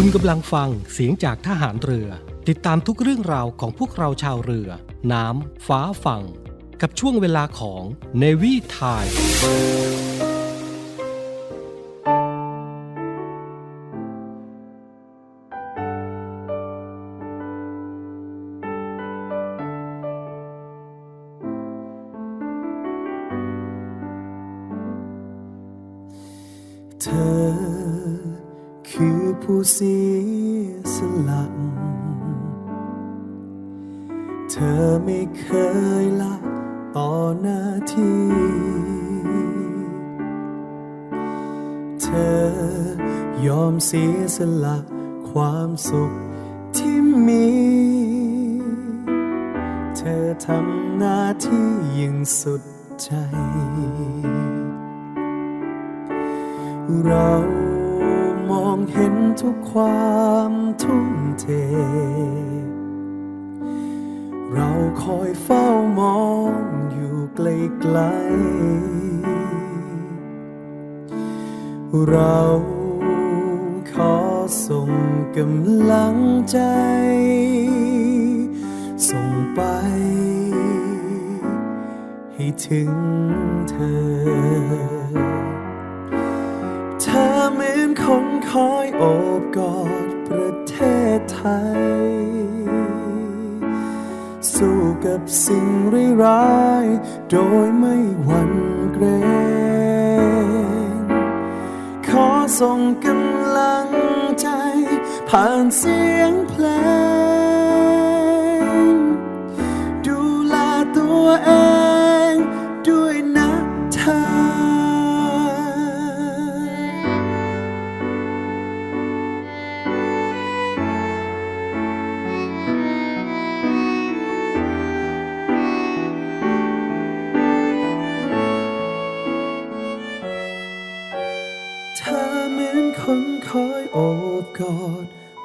คุณกำลังฟังเสียงจากทหารเรือ ติดตามทุกเรื่องราวของพวกเราชาวเรือ น้ำ ฟ้า ฝั่ง กับช่วงเวลาของ Navy Time ความสุขที่มี เธอทำหน้าที่ยิ่งสุดใจ เรามองเห็นทุกความทุ่มเท เราคอยเฝ้ามองอยู่ไกลๆเรา กำลังใจ ส่งไป ให้ถึงเธอเธอเหมือนคนคอยโอบกอดประเทศไทย สู้กับสิ่งร้ายๆโดยไม่หวั่นเกรง ขอส่งกำลังใจ ผ่านเสียงเพลง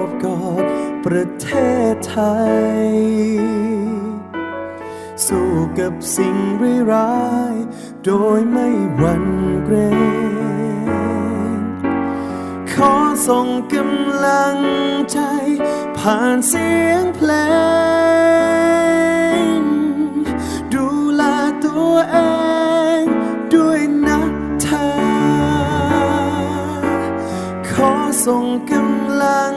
ด ประเทศไทย สู้กับสิ่งร้ายโดยไม่หวั่นเกรงขอส่งกำลังใจ ผ่านเสียงเพลง ดูแลตัวเองด้วยนะเธอ ขอส่งกำลัง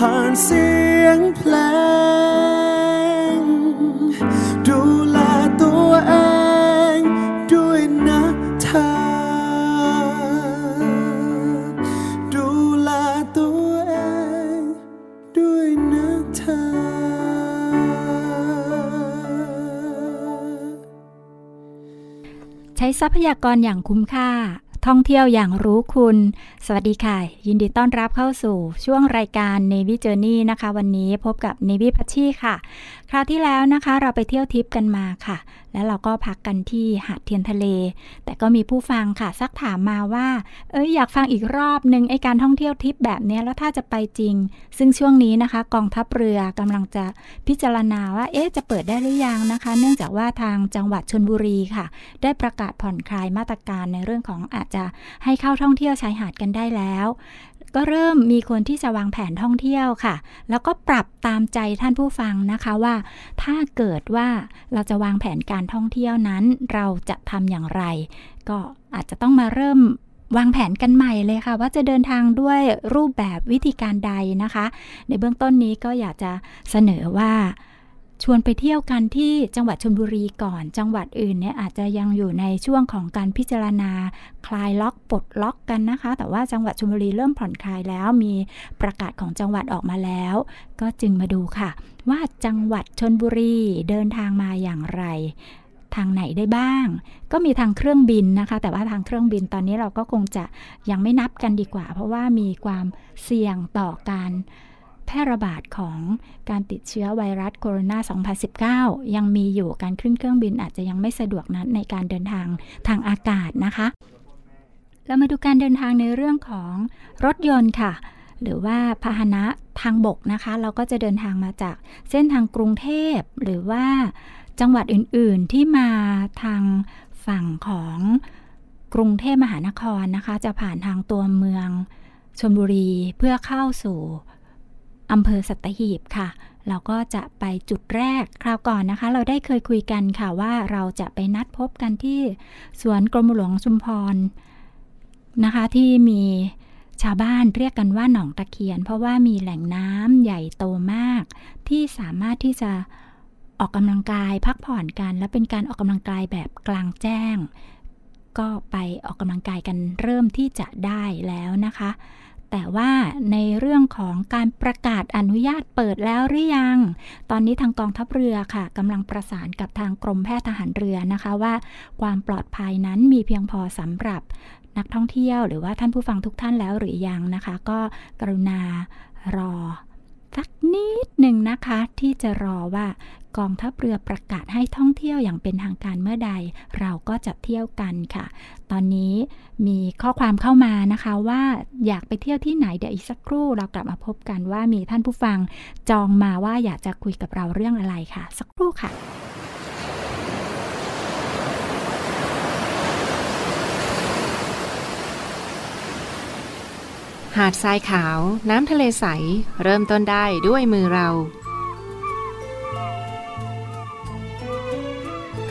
ผ่านเสียงเพลง ดูแลตัวเองด้วยนะเธอ ดูแลตัวเองด้วยนะเธอ ใช้ทรัพยากรอย่างคุ้มค่า ท่องเที่ยวอย่างรู้คุณ สวัสดีค่ะ ยินดีต้อนรับเข้าสู่ช่วงรายการ Navy Journey นะคะ วันนี้พบกับ Navy พัชชีค่ะคราวที่แล้วนะคะ เราไปเที่ยวทิปกันมาค่ะ แล้วเราก็พักกันที่หาดเทียนทะเล แต่ก็มีผู้ฟังค่ะซักถามมาว่า เอ้ยอยากฟังอีกรอบหนึ่งไอการท่องเที่ยวทิปแบบเนี้ยแล้วถ้าจะไปจริง ซึ่งช่วงนี้นะคะ กองทัพเรือกำลังจะพิจารณาว่า เอ๊ะจะเปิดได้หรือยังนะคะ เนื่องจากว่าทางจังหวัดชนบุรีค่ะ ได้ประกาศผ่อนคลายมาตรการในเรื่องของอาจจะให้เข้าท่องเที่ยวชายหาดกันได้แล้ว ก็เริ่มมีคนที่จะวางแผนท่องเที่ยวค่ะ แล้วก็ปรับตามใจท่านผู้ฟังนะคะว่า ถ้าเกิดว่าเราจะวางแผนการท่องเที่ยวนั้น เราจะทำอย่างไร ก็อาจจะต้องมาเริ่มวางแผนกันใหม่เลยค่ะ ว่าจะเดินทางด้วยรูปแบบวิธีการใดนะคะ ในเบื้องต้นนี้ก็อยากจะเสนอว่า ชวนไปเที่ยวกันที่จังหวัดชลบุรีก่อนจังหวัดอื่นเนี่ยอาจจะยังอยู่ในช่วงของการพิจารณาคลายล็อกปลดล็อกกันนะคะ แต่ว่าจังหวัดชลบุรีเริ่มผ่อนคลายแล้วมีประกาศของจังหวัดออกมาแล้ว ก็จึงมาดูค่ะ ว่าจังหวัดชนบุรีเดินทางมาอย่างไรทางไหนได้บ้าง ก็มีทางเครื่องบินนะคะ แต่ว่าทางเครื่องบินตอนนี้เราก็คงจะยังไม่นับกันดีกว่า เพราะว่ามีความเสี่ยงต่อการ แพร่ระบาดของการติดเชื้อไวรัสโคโรนา 2019 ยังมีอยู่การขึ้นเครื่องบินอาจจะยังไม่สะดวกนั้นในการเดินทางทางอากาศนะคะ เรามาดูการเดินทางในเรื่องของรถยนต์ค่ะ หรือว่าพาหนะทางบกนะคะ เราก็จะเดินทางมาจากเส้นทางกรุงเทพหรือว่าจังหวัดอื่นๆที่มาทางฝั่งของกรุงเทพมหานครนะคะ จะผ่านทางตัวเมืองชลบุรีเพื่อเข้าสู่ อำเภอสัตหีบค่ะ เราก็จะไปจุดแรกคราวก่อนนะคะ เราได้เคยคุยกันค่ะว่าเราจะไปนัดพบกันที่สวนกรมหลวงชุมพรนะคะที่มีชาวบ้านเรียกกันว่าหนองตะเคียน เพราะว่ามีแหล่งน้ำใหญ่โตมาก ที่สามารถที่จะออกกำลังกายพักผ่อนกัน และเป็นการออกกำลังกายแบบกลางแจ้ง ก็ไปออกกำลังกายกันเริ่มที่จะได้แล้วนะคะ แต่ว่าในเรื่องของการประกาศอนุญาตเปิดแล้วหรือยัง ตอนนี้ทางกองทัพเรือค่ะกำลังประสานกับทางกรมแพทย์ทหารเรือนะคะว่า ความปลอดภัยนั้นมีเพียงพอสำหรับนักท่องเที่ยวหรือว่าท่านผู้ฟังทุกท่านแล้วหรือยังนะคะ ก็กรุณารอสักนิดหนึ่งนะคะที่จะรอว่า กองทัพเรือประกาศให้ท่องเที่ยวอย่างเป็นทางการเมื่อใด เราก็จะเที่ยวกันค่ะ ตอนนี้มีข้อความเข้ามานะคะว่าอยากไปเที่ยวที่ไหนเดี๋ยวอีกสักครู่เรากลับมาพบกันว่ามีท่านผู้ฟังจองมาว่าอยากจะคุยกับเราเรื่องอะไรค่ะ สักครู่ค่ะหาดทรายขาว น้ำทะเลใส เริ่มต้นได้ด้วยมือเรา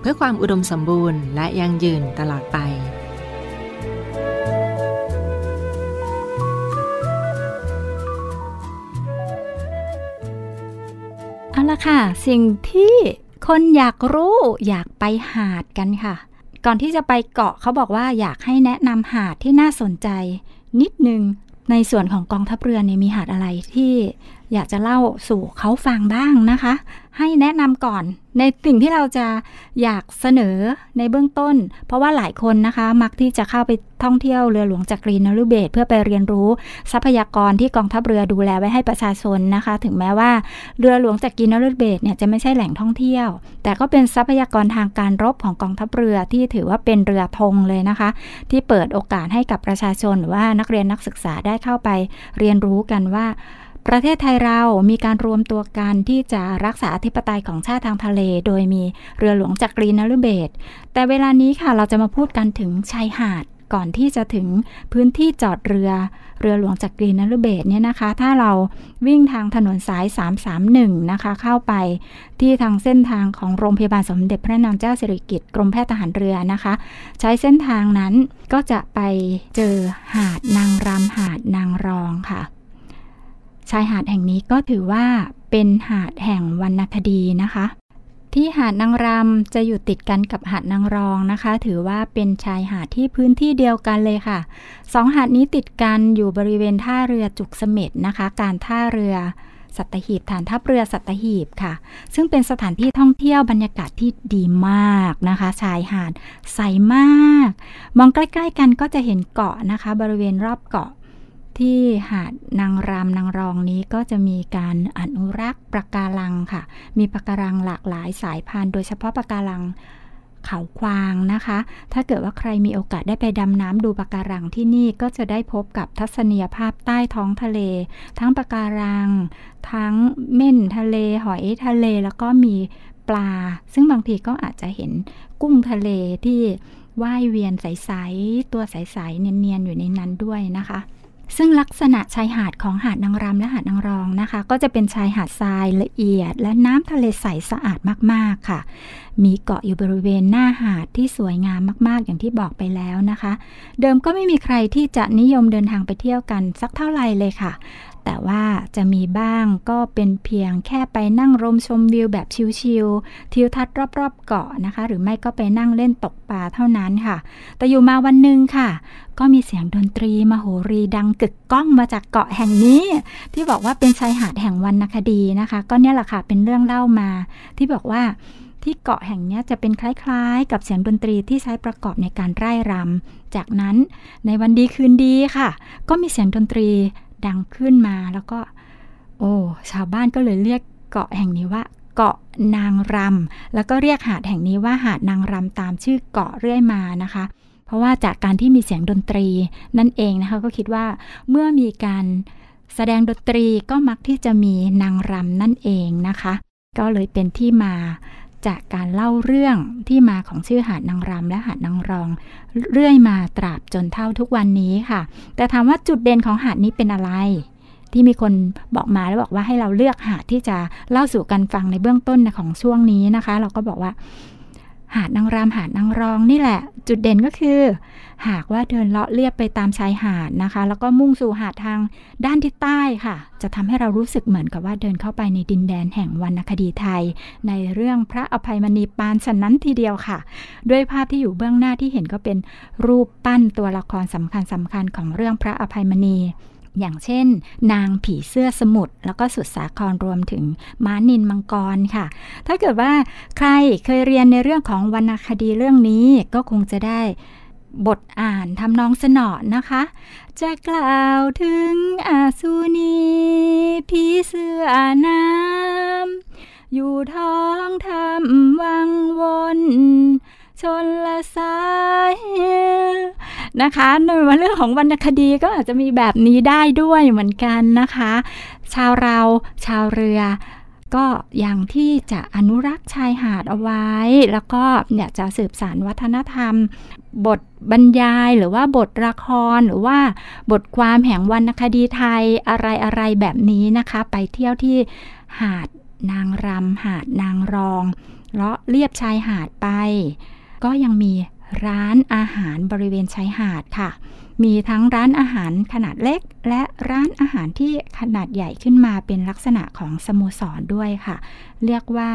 เพื่อความอุดมสมบูรณ์และยั่งยืนตลอดไปเอาละค่ะ สิ่งที่คนอยากรู้อยากไปหาดกันค่ะ ก่อนที่จะไปเกาะเขาบอกว่าอยากให้แนะนำหาดที่น่าสนใจ นิดนึงในส่วนของกองทัพเรือเนี่ยมีหาดอะไรที่อยากจะเล่าสู่เขาฟังบ้างนะคะ ให้แนะนำก่อนในสิ่งที่เราจะอยากเสนอในเบื้องต้น เพราะว่าหลายคนนะคะ มักที่จะเข้าไปท่องเที่ยวเรือหลวงจากกรีนนรุเบศเพื่อไปเรียนรู้ทรัพยากรที่กองทัพเรือดูแลไว้ให้ประชาชนนะคะ ถึงแม้ว่าเรือหลวงจากกรีนนรุเบศเนี่ยจะไม่ใช่แหล่งท่องเที่ยว แต่ก็เป็นทรัพยากรทางการรบของกองทัพเรือที่ถือว่าเป็นเรือธงเลยนะคะ ที่เปิดโอกาสให้กับประชาชนหรือว่านักเรียนนักศึกษาได้เข้าไปเรียนรู้กันว่า ประเทศไทยเรามีการรวมตัวกันที่จะรักษาอธิปไตยของชาติทางทะเล โดยมีเรือหลวงจักรีนฤเบศแต่เวลานี้ค่ะเราจะมาพูดกันถึงชายหาดก่อนที่จะถึงพื้นที่จอดเรือเรือหลวงจักรีนฤเบศเนี่ยนะคะ ถ้าเราวิ่งทางถนนสาย 331 นะคะ เข้าไปที่ทางเส้นทางของโรงพยาบาลสมเด็จพระนางเจ้าสิริกิติ์กรมแพทย์ทหารเรือนะคะ ใช้เส้นทางนั้นก็จะไปเจอหาดนางรำหาดนางรองค่ะ ชายหาดแห่งนี้ก็ถือว่าเป็นหาดแห่งวรรณคดีนะคะ ที่หาดนางรำจะอยู่ติดกันกับหาดนางรองนะคะ ถือว่าเป็นชายหาดที่พื้นที่เดียวกันเลยค่ะสองหาดนี้ติดกันอยู่บริเวณท่าเรือจุกเสม็ดนะคะ การท่าเรือสัตหีบฐานทัพเรือสัตหีบค่ะ ซึ่งเป็นสถานที่ท่องเที่ยวบรรยากาศที่ดีมากนะคะ ชายหาดใสมาก มองใกล้ ๆ กันก็จะเห็นเกาะนะคะ บริเวณรอบเกาะ ที่หาดนางรามนางรองนี้ก็จะมีการอนุรักษ์ปะการังค่ะ มีปะการังหลากหลายสายพันธุ์ โดยเฉพาะปะการังเขาควางนะคะ ถ้าเกิดว่าใครมีโอกาสได้ไปดำน้ำดูปะการังที่นี่ก็จะได้พบกับทัศนียภาพใต้ท้องทะเล ทั้งปะการัง ทั้งเม่นทะเล หอยทะเล แล้วก็มีปลา ซึ่งบางทีก็อาจจะเห็นกุ้งทะเลที่ว่ายเวียนใส ๆ ตัวใส ๆ เนียน ๆ อยู่ในนั้นด้วยนะคะ ซึ่งลักษณะชายหาดของหาดนางรำและหาดนางรองนะคะ ก็จะเป็นชายหาดทรายละเอียด และน้ำทะเลใสสะอาดมากๆค่ะ มีเกาะอยู่บริเวณหน้าหาดที่สวยงามมากๆ อย่างที่บอกไปแล้วนะคะ เดิมก็ไม่มีใครที่จะนิยมเดินทางไปเที่ยวกันสักเท่าไหร่เลยค่ะ แต่ว่าจะมีบ้างก็เป็นเพียงแค่ไปนั่งรมชมวิวแบบชิลๆทิวทัศน์รอบๆเกาะนะคะ หรือไม่ก็ไปนั่งเล่นตกปลาเท่านั้นค่ะ แต่อยู่มาวันหนึ่งค่ะ ก็มีเสียงดนตรีมโหรีดังกึกก้องมาจากเกาะแห่งนี้ ที่บอกว่าเป็นชายหาดแห่งวรรณคดีนะคะ ก็เนี่ยแหละค่ะเป็นเรื่องเล่ามา ที่บอกว่าที่เกาะแห่งนี้จะเป็นคล้ายๆ กับเสียงดนตรีที่ใช้ประกอบในการไร่รำจากนั้นในวันดีคืนดีค่ะ ก็มีเสียงดนตรี ดังขึ้นมา แล้วก็ โอ้ชาวบ้านก็เลยเรียกเกาะแห่งนี้ว่า เกาะนางรำแล้วก็เรียกหาดแห่งนี้ว่าหาดนางรำตามชื่อเกาะเรื่อยมานะคะ เพราะว่าจากการที่มีเสียงดนตรีนั่นเองนะคะก็คิดว่าเมื่อมีการแสดงดนตรีก็มักที่จะมีนางรำนั่นเองนะคะ ก็เลยเป็นที่มา จากการเล่าเรื่องที่มาของชื่อหาดนางรำและหาดนางรอง เรื่อยมาตราบจนเท่าทุกวันนี้ค่ะ แต่ถามว่าจุดเด่นของหาดนี้เป็นอะไร ที่มีคนบอกมาแล้วบอกว่าให้เราเลือกหาดที่จะเล่าสู่กันฟังในเบื้องต้นของช่วงนี้นะคะ เราก็บอกว่า หาดนางรำหาดนางรองนี่แหละ จุดเด่นก็คือ หากว่าเดินเลาะเลียบไปตามชายหาดนะคะ แล้วก็มุ่งสู่หาดทางด้านทิศใต้ค่ะ จะทำให้เรารู้สึกเหมือนกับว่าเดินเข้าไปในดินแดนแห่งวรรณคดีไทย ในเรื่องพระอภัยมณีปานฉันนั้นทีเดียวค่ะ ด้วยภาพที่อยู่เบื้องหน้าที่เห็นก็เป็นรูปปั้นตัวละครสำคัญสำคัญของเรื่องพระอภัยมณี อย่างเช่น นางผีเสื้อสมุทรแล้วก็สุดสาครรวมถึงม้านินมังกรค่ะ ถ้าเกิดว่าใครเคยเรียนในเรื่องของวรรณคดีเรื่องนี้ก็คงจะได้บทอ่านทำนองสนอนะคะ จะกล่าวถึงอาสูนีผีเสื้อน้ำอยู่ท้องทำวังวนชนละสา นะคะในเรื่องของวรรณคดีก็อาจจะมีแบบนี้ได้ด้วยเหมือนกันนะคะ ชาวเราชาวเรือก็อย่างที่จะอนุรักษ์ชายหาดเอาไว้ แล้วก็เนี่ยจะสืบสานวัฒนธรรม บทบรรยายหรือว่าบทละครหรือว่าบทความแห่งวรรณคดีไทยอะไรอะไรแบบนี้นะคะ ไปเที่ยวที่หาดนางรำหาดนางรองเลาะเลียบชายหาดไป ก็ยังมี ร้านอาหารบริเวณชายหาดค่ะ มีทั้งร้านอาหารขนาดเล็ก และร้านอาหารที่ขนาดใหญ่ขึ้นมาเป็นลักษณะของสโมสรด้วยค่ะ เรียกว่า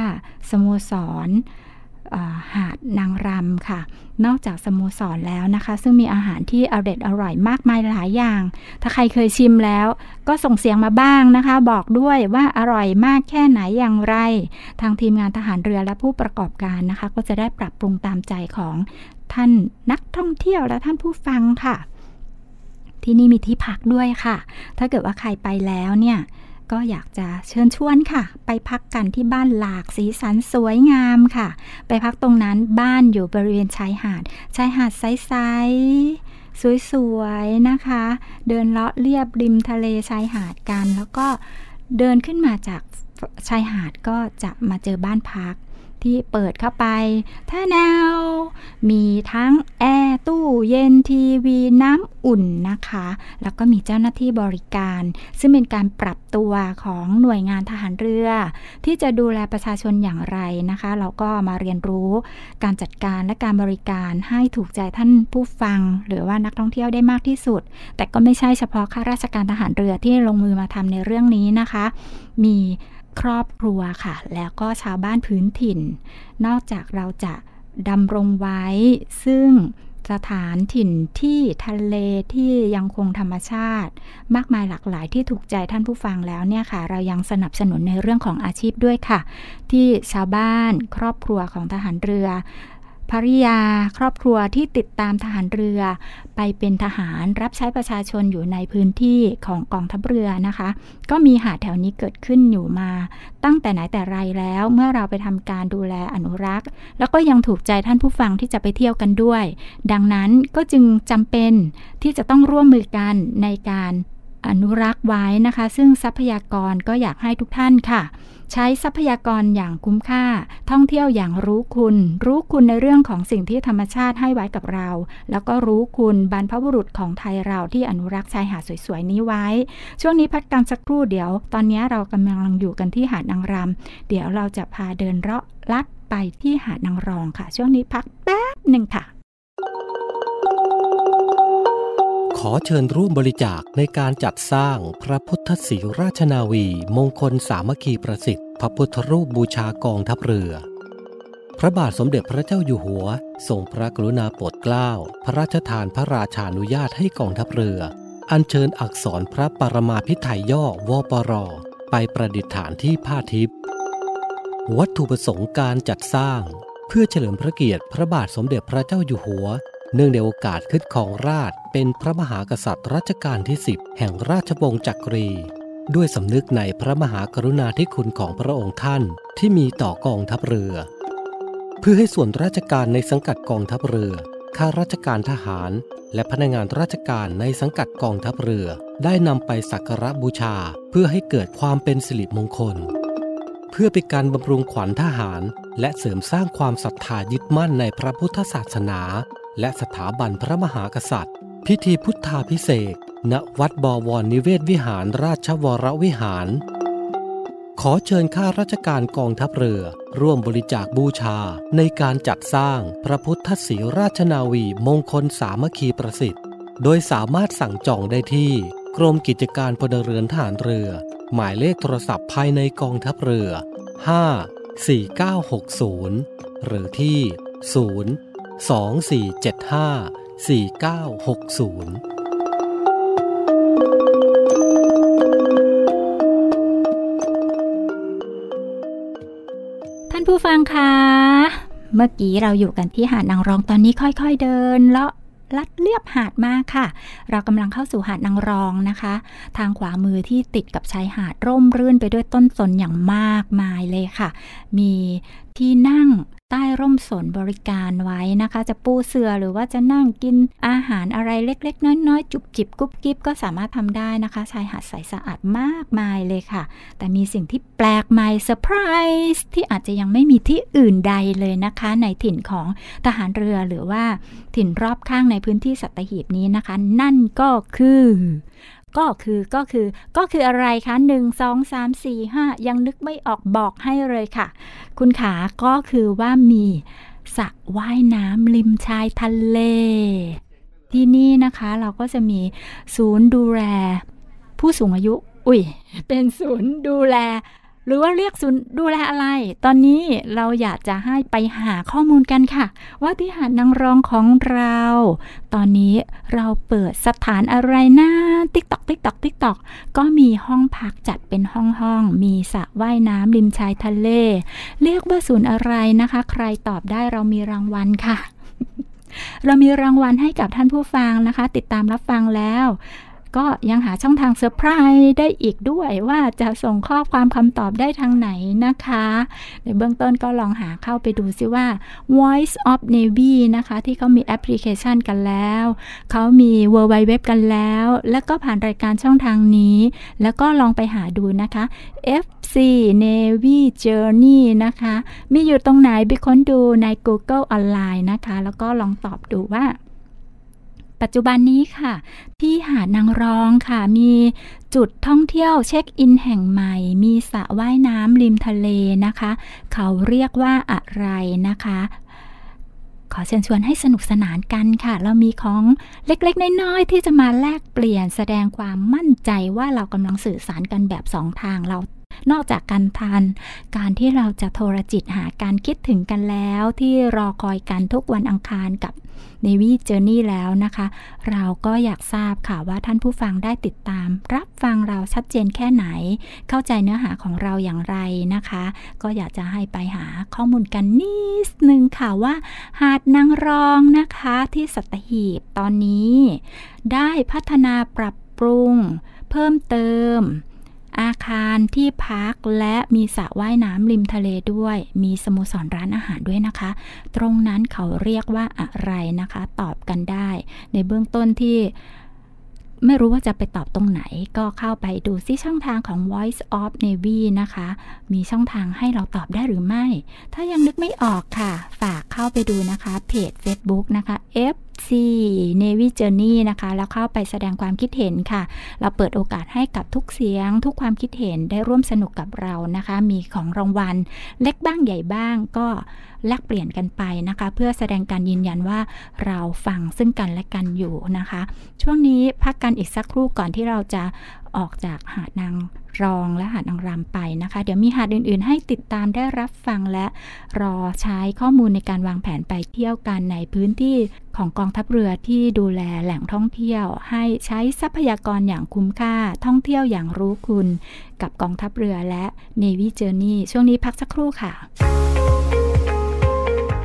สโมสรหาดนางรำค่ะ นอกจากสโมสรแล้วนะคะ ซึ่งมีอาหารที่อร่อยอร่อยมากมายหลายอย่าง ถ้าใครเคยชิมแล้ว ก็ส่งเสียงมาบ้างนะคะ บอกด้วยว่าอร่อยมากแค่ไหนอย่างไร ทางทีมงานทหารเรือและผู้ประกอบการนะคะ ก็จะได้ปรับปรุงตามใจของ ท่านนักท่องเที่ยวและท่านผู้ฟังค่ะ ที่นี่มีที่พักด้วยค่ะ ถ้าเกิดว่าใครไปแล้วเนี่ยก็อยากจะเชิญชวนค่ะ ไปพักกันที่บ้านหลากสีสันสวยงามค่ะ ไปพักตรงนั้นบ้านอยู่บริเวณชายหาดชายหาดใสๆสวยๆนะคะ เดินเลาะเลียบริมทะเลชายหาดกัน แล้วก็เดินขึ้นมาจากชายหาดก็จะมาเจอบ้านพัก ที่เปิดเข้าไปถ้าแนวมีทั้งแอร์ตู้เย็นทีวีน้ำอุ่นนะคะ แล้วก็มีเจ้าหน้าที่บริการ ซึ่งเป็นการปรับตัวของหน่วยงานทหารเรือ ที่จะดูแลประชาชนอย่างไรนะคะ เราก็มาเรียนรู้การจัดการและการบริการให้ถูกใจท่านผู้ฟัง หรือว่านักท่องเที่ยวได้มากที่สุด แต่ก็ไม่ใช่เฉพาะข้าราชการทหารเรือที่ลงมือมาทำในเรื่องนี้นะคะ มี ครอบครัวค่ะ แล้วก็ชาวบ้านพื้นถิ่น นอกจากเราจะดำรงไว้ ซึ่งสถานถิ่นที่ทะเลที่ยังคงธรรมชาติ มากมายหลากหลายที่ถูกใจท่านผู้ฟังแล้วเนี่ยค่ะ เรายังสนับสนุนในเรื่องของอาชีพด้วยค่ะ ที่ชาวบ้านครอบครัวของทหารเรือ ภริยาครอบครัวที่ติดตามทหารเรือ ไปเป็นทหารรับใช้ประชาชนอยู่ในพื้นที่ของกองทัพเรือนะคะ ก็มีหาดแถวนี้เกิดขึ้นอยู่มา ตั้งแต่ไหนแต่ไรแล้วเมื่อเราไปทำการดูแลอนุรักษ์ แล้วก็ยังถูกใจท่านผู้ฟังที่จะไปเที่ยวกันด้วย ดังนั้นก็จึงจำเป็นที่จะต้องร่วมมือกันในการอนุรักษ์ไว้นะคะ ซึ่งทรัพยากรก็อยากให้ทุกท่านค่ะ ใช้ทรัพยากรอย่างคุ้มค่า ท่องเที่ยวอย่างรู้คุณ รู้คุณในเรื่องของสิ่งที่ธรรมชาติให้ไว้กับเรา แล้วก็รู้คุณบรรพบุรุษของไทยเราที่อนุรักษ์ชายหาดสวยๆนี้ไว้ ช่วงนี้พักกันสักครู่เดี๋ยว ตอนนี้เรากำลังอยู่กันที่หาดนางรำเดี๋ยวเราจะพาเดินเลาะลัดไปที่หาดนางรองค่ะ ช่วงนี้พักแป๊บหนึ่งค่ะ อเชิญร่วมบริจาคในการจัดสร้างพระพุทธศิราชนาวี มงคลสามัคคีประสิทธิ์ พระพุทธรูปบูชากองทัพเรือ พระบาทสมเด็จพระเจ้าอยู่หัว ทรงพระกรุณาโปรดเกล้า พระราชทานพระราชานุญาตให้กองทัพเรือ อัญเชิญอักษรพระปรมาพิไทยย่อวปร ไปประดิษฐานที่ผ้าทิพย์วัตถุประสงค์การจัดสร้าง เพื่อเฉลิมพระเกียรติพระบาทสมเด็จพระเจ้าอยู่หัว เนื่องในโอกาสขึ้นของราชเป็นพระมหากษัตริย์รัชกาลที่ 10 แห่งราชวงศ์จักรี ด้วยสำนึกในพระมหากรุณาธิคุณของพระองค์ท่านที่มีต่อกองทัพเรือ เพื่อให้ส่วนราชการในสังกัดกองทัพเรือ ข้าราชการทหาร และพนักงานราชการในสังกัดกองทัพเรือ ได้นำไปสักการะบูชาเพื่อให้เกิดความเป็นสิริมงคล เพื่อเป็นการบำรุงขวัญทหาร และเสริมสร้างความศรัทธายึดมั่นในพระพุทธศาสนา และสถาบันพระมหากษัตริย์ พิธีพุทธาพิเศษณวัดบวรนิเวศวิหารราชวรวิหาร ขอเชิญข้าราชการกองทัพเรือ ร่วมบริจาคบูชาในการจัดสร้างพระพุทธศีราชนาวีมงคลสามัคคีประสิทธิ์ โดยสามารถสั่งจองได้ที่ กรมกิจการพลเรือนทหารเรือ หมายเลขโทรศัพท์ภายในกองทัพเรือ 5 4960 หรือที่ 0 2475 4960ท่านผู้ฟังคะ เมื่อกี้เราอยู่กันที่หาดนางรองตอนนี้ค่อยๆเดินเลาะลัดเลียบหาดมากค่ะ เรากำลังเข้าสู่หาดนางรองนะคะ ทางขวามือที่ติดกับชายหาดร่มรื่นไปด้วยต้นสนอย่างมากมายเลยค่ะ มีที่นั่ง ใต้ร่มสนบริการไว้นะคะ จะปูเสือหรือว่าจะนั่งกินอาหารอะไรเล็ก ๆ น้อย ๆ จุบจิบกุ๊บกิ๊บก็สามารถทำได้นะคะ ชายหาดใสสะอาดมากมายเลยค่ะ แต่มีสิ่งที่แปลกใหม่เซอร์ไพรส์ที่อาจจะยังไม่มีที่อื่นใดเลยนะคะ ในถิ่นของทหารเรือหรือว่าถิ่นรอบข้างในพื้นที่สัตหีบนี้นะคะ นั่นก็คือ ก็คือก็คือก็คืออะไรคะหนึ่งสองสามสี่ห้ายังนึกไม่ออกบอกให้เลยค่ะ คุณขาก็คือว่ามีสระว่ายน้ำริมชายทะเล ที่นี่นะคะเราก็จะมีศูนย์ดูแล ผู้สูงอายุ อุ้ยเป็นศูนย์ดูแล หรือว่าเรียกศูนย์ดูแลอะไร ตอนนี้เราอยากจะให้ไปหาข้อมูลกันค่ะ ว่าที่หาดนางรองของเรา ตอนนี้เราเปิดสถานอะไรนะติ๊กตอกติ๊กตอกติ๊กตอกก็มีห้องพักจัดเป็นห้องห้องมีสระว่ายน้ำริมชายทะเล เรียกว่าศูนย์อะไรนะคะ ใครตอบได้เรามีรางวัลค่ะ เรามีรางวัลให้กับท่านผู้ฟังนะคะ ติดตามรับฟังแล้ว ก็ยังหาช่องทางเซอร์ไพรส์ได้อีกด้วยว่าจะส่งข้อความคำตอบได้ทางไหนนะคะ ในเบื้องต้นก็ลองหาเข้าไปดูซิว่า Voice of Navy นะคะ ที่เขามีแอปพลิเคชันกันแล้ว เขามี w w w กันแล้ว แล้วก็ผ่านรายการช่องทางนี้ แล้วก็ลองไปหาดูนะคะ FC Navy Journey นะคะ มีอยู่ตรงไหนไปค้นดูใน Google ออนไลน์นะคะ แล้วก็ลองตอบดูว่า ปัจจุบันนี้ค่ะ ที่หาดนางรองค่ะ มีจุดท่องเที่ยวเช็คอินแห่งใหม่ มีสระว่ายน้ำริมทะเลนะคะ เขาเรียกว่าอะไรนะคะ ขอเชิญชวนให้สนุกสนานกันค่ะ เรามีของเล็กๆ น้อยๆ ที่จะมาแลกเปลี่ยนแสดงความมั่นใจว่าเรากำลังสื่อสารกันแบบสองทางเรา นอกจากการทาน การที่เราจะโทรจิตหาการคิดถึงกันแล้วที่รอคอยกันทุกวันอังคารกับ Navy Journey แล้วนะคะ เราก็อยากทราบค่ะว่าท่านผู้ฟังได้ติดตาม รับฟังเราชัดเจนแค่ไหน เข้าใจเนื้อหาของเราอย่างไรนะคะ ก็อยากจะให้ไปหาข้อมูลกันนิดนึงค่ะว่า หาดนางรองนะคะที่สัตหีบตอนนี้ ได้พัฒนาปรับปรุง เพิ่มเติม อาคารที่พักและมีสระว่ายน้ำริมทะเลด้วย มีสโมสรร้านอาหารด้วยนะคะ ตรงนั้นเขาเรียกว่าอะไรนะคะ ตอบกันได้ ในเบื้องต้นที่ไม่รู้ว่าจะไปตอบตรงไหนก็เข้าไปดูซิช่องทางของ Voice of Navy นะคะ มีช่องทางให้เราตอบได้หรือไม่ ถ้ายังนึกไม่ออกค่ะ ฝากเข้าไปดูนะคะ เพจ Facebook นะคะ F C Navy Journey นะคะ แล้วเข้าไปแสดงความคิดเห็นค่ะ เราเปิดโอกาสให้กับทุกเสียง ทุกความคิดเห็นได้ร่วมสนุกกับเรานะคะ มีของรางวัล เล็กบ้างใหญ่บ้างก็แลกเปลี่ยนกันไปนะคะ เพื่อแสดงการยืนยันว่าเราฟังซึ่งกันและกันอยู่นะคะ ช่วงนี้พักกันอีกสักครู่ก่อนที่เราจะ ออกจากหาดนางรองและหาดนางรำไปนะคะ เดี๋ยวมีหาดอื่นๆ ให้ติดตามได้รับฟังและรอใช้ข้อมูลในการวางแผนไปเที่ยวกันในพื้นที่ของกองทัพเรือที่ดูแลแหล่งท่องเที่ยว ให้ใช้ทรัพยากรอย่างคุ้มค่า ท่องเที่ยวอย่างรู้คุณ กับกองทัพเรือและ Navy Journey ช่วงนี้พักสักครู่ค่ะ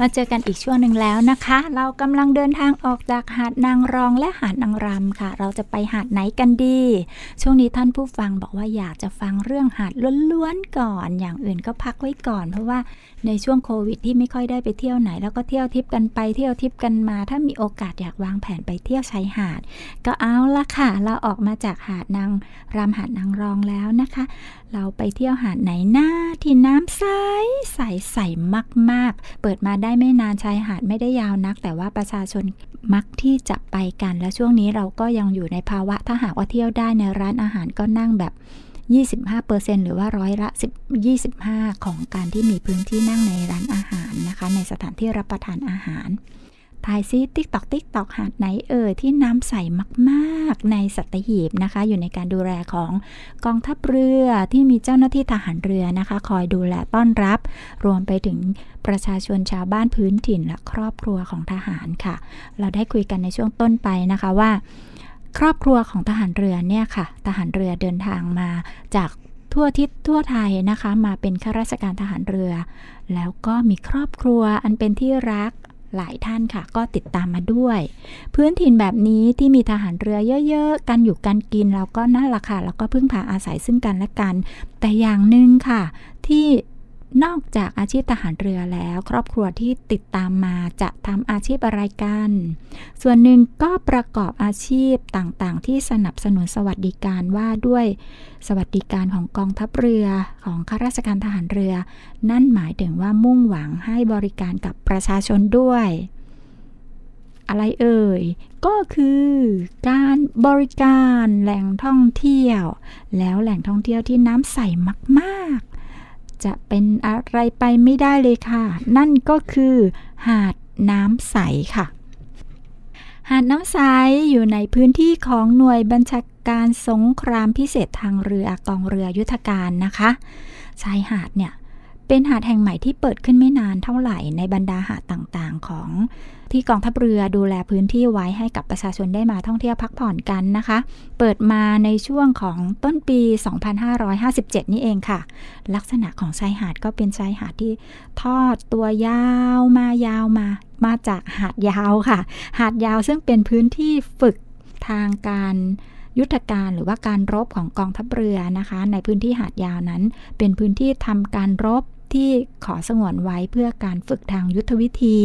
มาเจอกันอีกช่วงหนึ่งแล้วนะคะ เรากำลังเดินทางออกจากหาดนางรองและหาดนางรำค่ะ เราจะไปหาดไหนกันดี ช่วงนี้ท่านผู้ฟังบอกว่าอยากจะฟังเรื่องหาดล้วนๆก่อน อย่างอื่นก็พักไว้ก่อน เพราะว่าในช่วงโควิดที่ไม่ค่อยได้ไปเที่ยวไหน แล้วก็เที่ยวทิปกันไปเที่ยวทิปกันมา ถ้ามีโอกาสอยากวางแผนไปเที่ยวชายหาด ก็เอาละค่ะ เราออกมาจากหาดนางรำหาดนางรองแล้วนะคะเราไปเที่ยวหาดไหนหน้าที่น้ำใสใสใสมากๆ เปิดมาได้ไม่นานชายหาดไม่ได้ยาวนัก แต่ว่าประชาชนมักที่จะไปกัน และช่วงนี้เราก็ยังอยู่ในภาวะถ้าหากว่าเที่ยวได้ในร้านอาหารก็นั่งแบบ25%หรือว่าร้อยละ10 25 ของการที่มีพื้นที่นั่งในร้านอาหารนะคะ ในสถานที่รับประทานอาหาร ทายซิติ๊กตอกติ๊กตอกหาดไหนเอ่ยที่น้ำใสมากๆในสัตหีบนะคะ อยู่ในการดูแลของกองทัพเรือที่มีเจ้าหน้าที่ทหารเรือนะคะ คอยดูแลต้อนรับ รวมไปถึงประชาชนชาวบ้านพื้นถิ่นและครอบครัวของทหารค่ะ เราได้คุยกันในช่วงต้นไปนะคะว่า ครอบครัวของทหารเรือเนี่ยค่ะ ทหารเรือเดินทางมาจากทั่วทิศทั่วไทยนะคะ มาเป็นข้าราชการทหารเรือ แล้วก็มีครอบครัวอันเป็นที่รัก หลายท่านค่ะ ก็ติดตามมาด้วย พื้นถิ่นแบบนี้ที่มีทหารเรือเยอะๆ กันอยู่กันกินแล้วก็นั่นละค่ะแล้วก็พึ่งพาอาศัยซึ่งกันและกัน แต่อย่างหนึ่งค่ะ ที่ นอกจากอาชีพทหารเรือแล้ว ครอบครัวที่ติดตามมาจะทำอาชีพอะไรกัน ส่วนหนึ่งก็ประกอบอาชีพต่างๆ ที่สนับสนุนสวัสดิการว่าด้วยสวัสดิการของกองทัพเรือของข้าราชการทหารเรือ นั่นหมายถึงว่ามุ่งหวังให้บริการกับประชาชนด้วย อะไรเอ่ย ก็คือการบริการแหล่งท่องเที่ยว แล้วแหล่งท่องเที่ยวที่น้ำใสมากๆ จะเป็นอะไรไปไม่ได้เลยค่ะ นั่นก็คือหาดน้ำใสค่ะ หาดน้ำใสอยู่ในพื้นที่ของหน่วยบัญชาการสงครามพิเศษทางเรือกองเรือยุทธการนะคะ ชายหาดเนี่ย เป็นหาดแห่งใหม่ที่เปิดขึ้นไม่นานเท่าไหร่ในบรรดาหาดต่างๆ ของที่กองทัพเรือดูแลพื้นที่ไว้ให้กับประชาชนได้มาท่องเที่ยวพักผ่อนกันนะคะ เปิดมาในช่วงของต้นปี 2557 นี่เองค่ะ ลักษณะของชายหาดก็เป็นชายหาดที่ทอดตัวยาวมายาวมา มาจากหาดยาวค่ะ หาดยาวซึ่งเป็นพื้นที่ฝึกทางการ ยุทธการหรือว่าการรบของกองทัพเรือนะคะ ในพื้นที่หาดยาวนั้น เป็นพื้นที่ทำการรบที่ขอสงวนไว้เพื่อการฝึกทางยุทธวิธี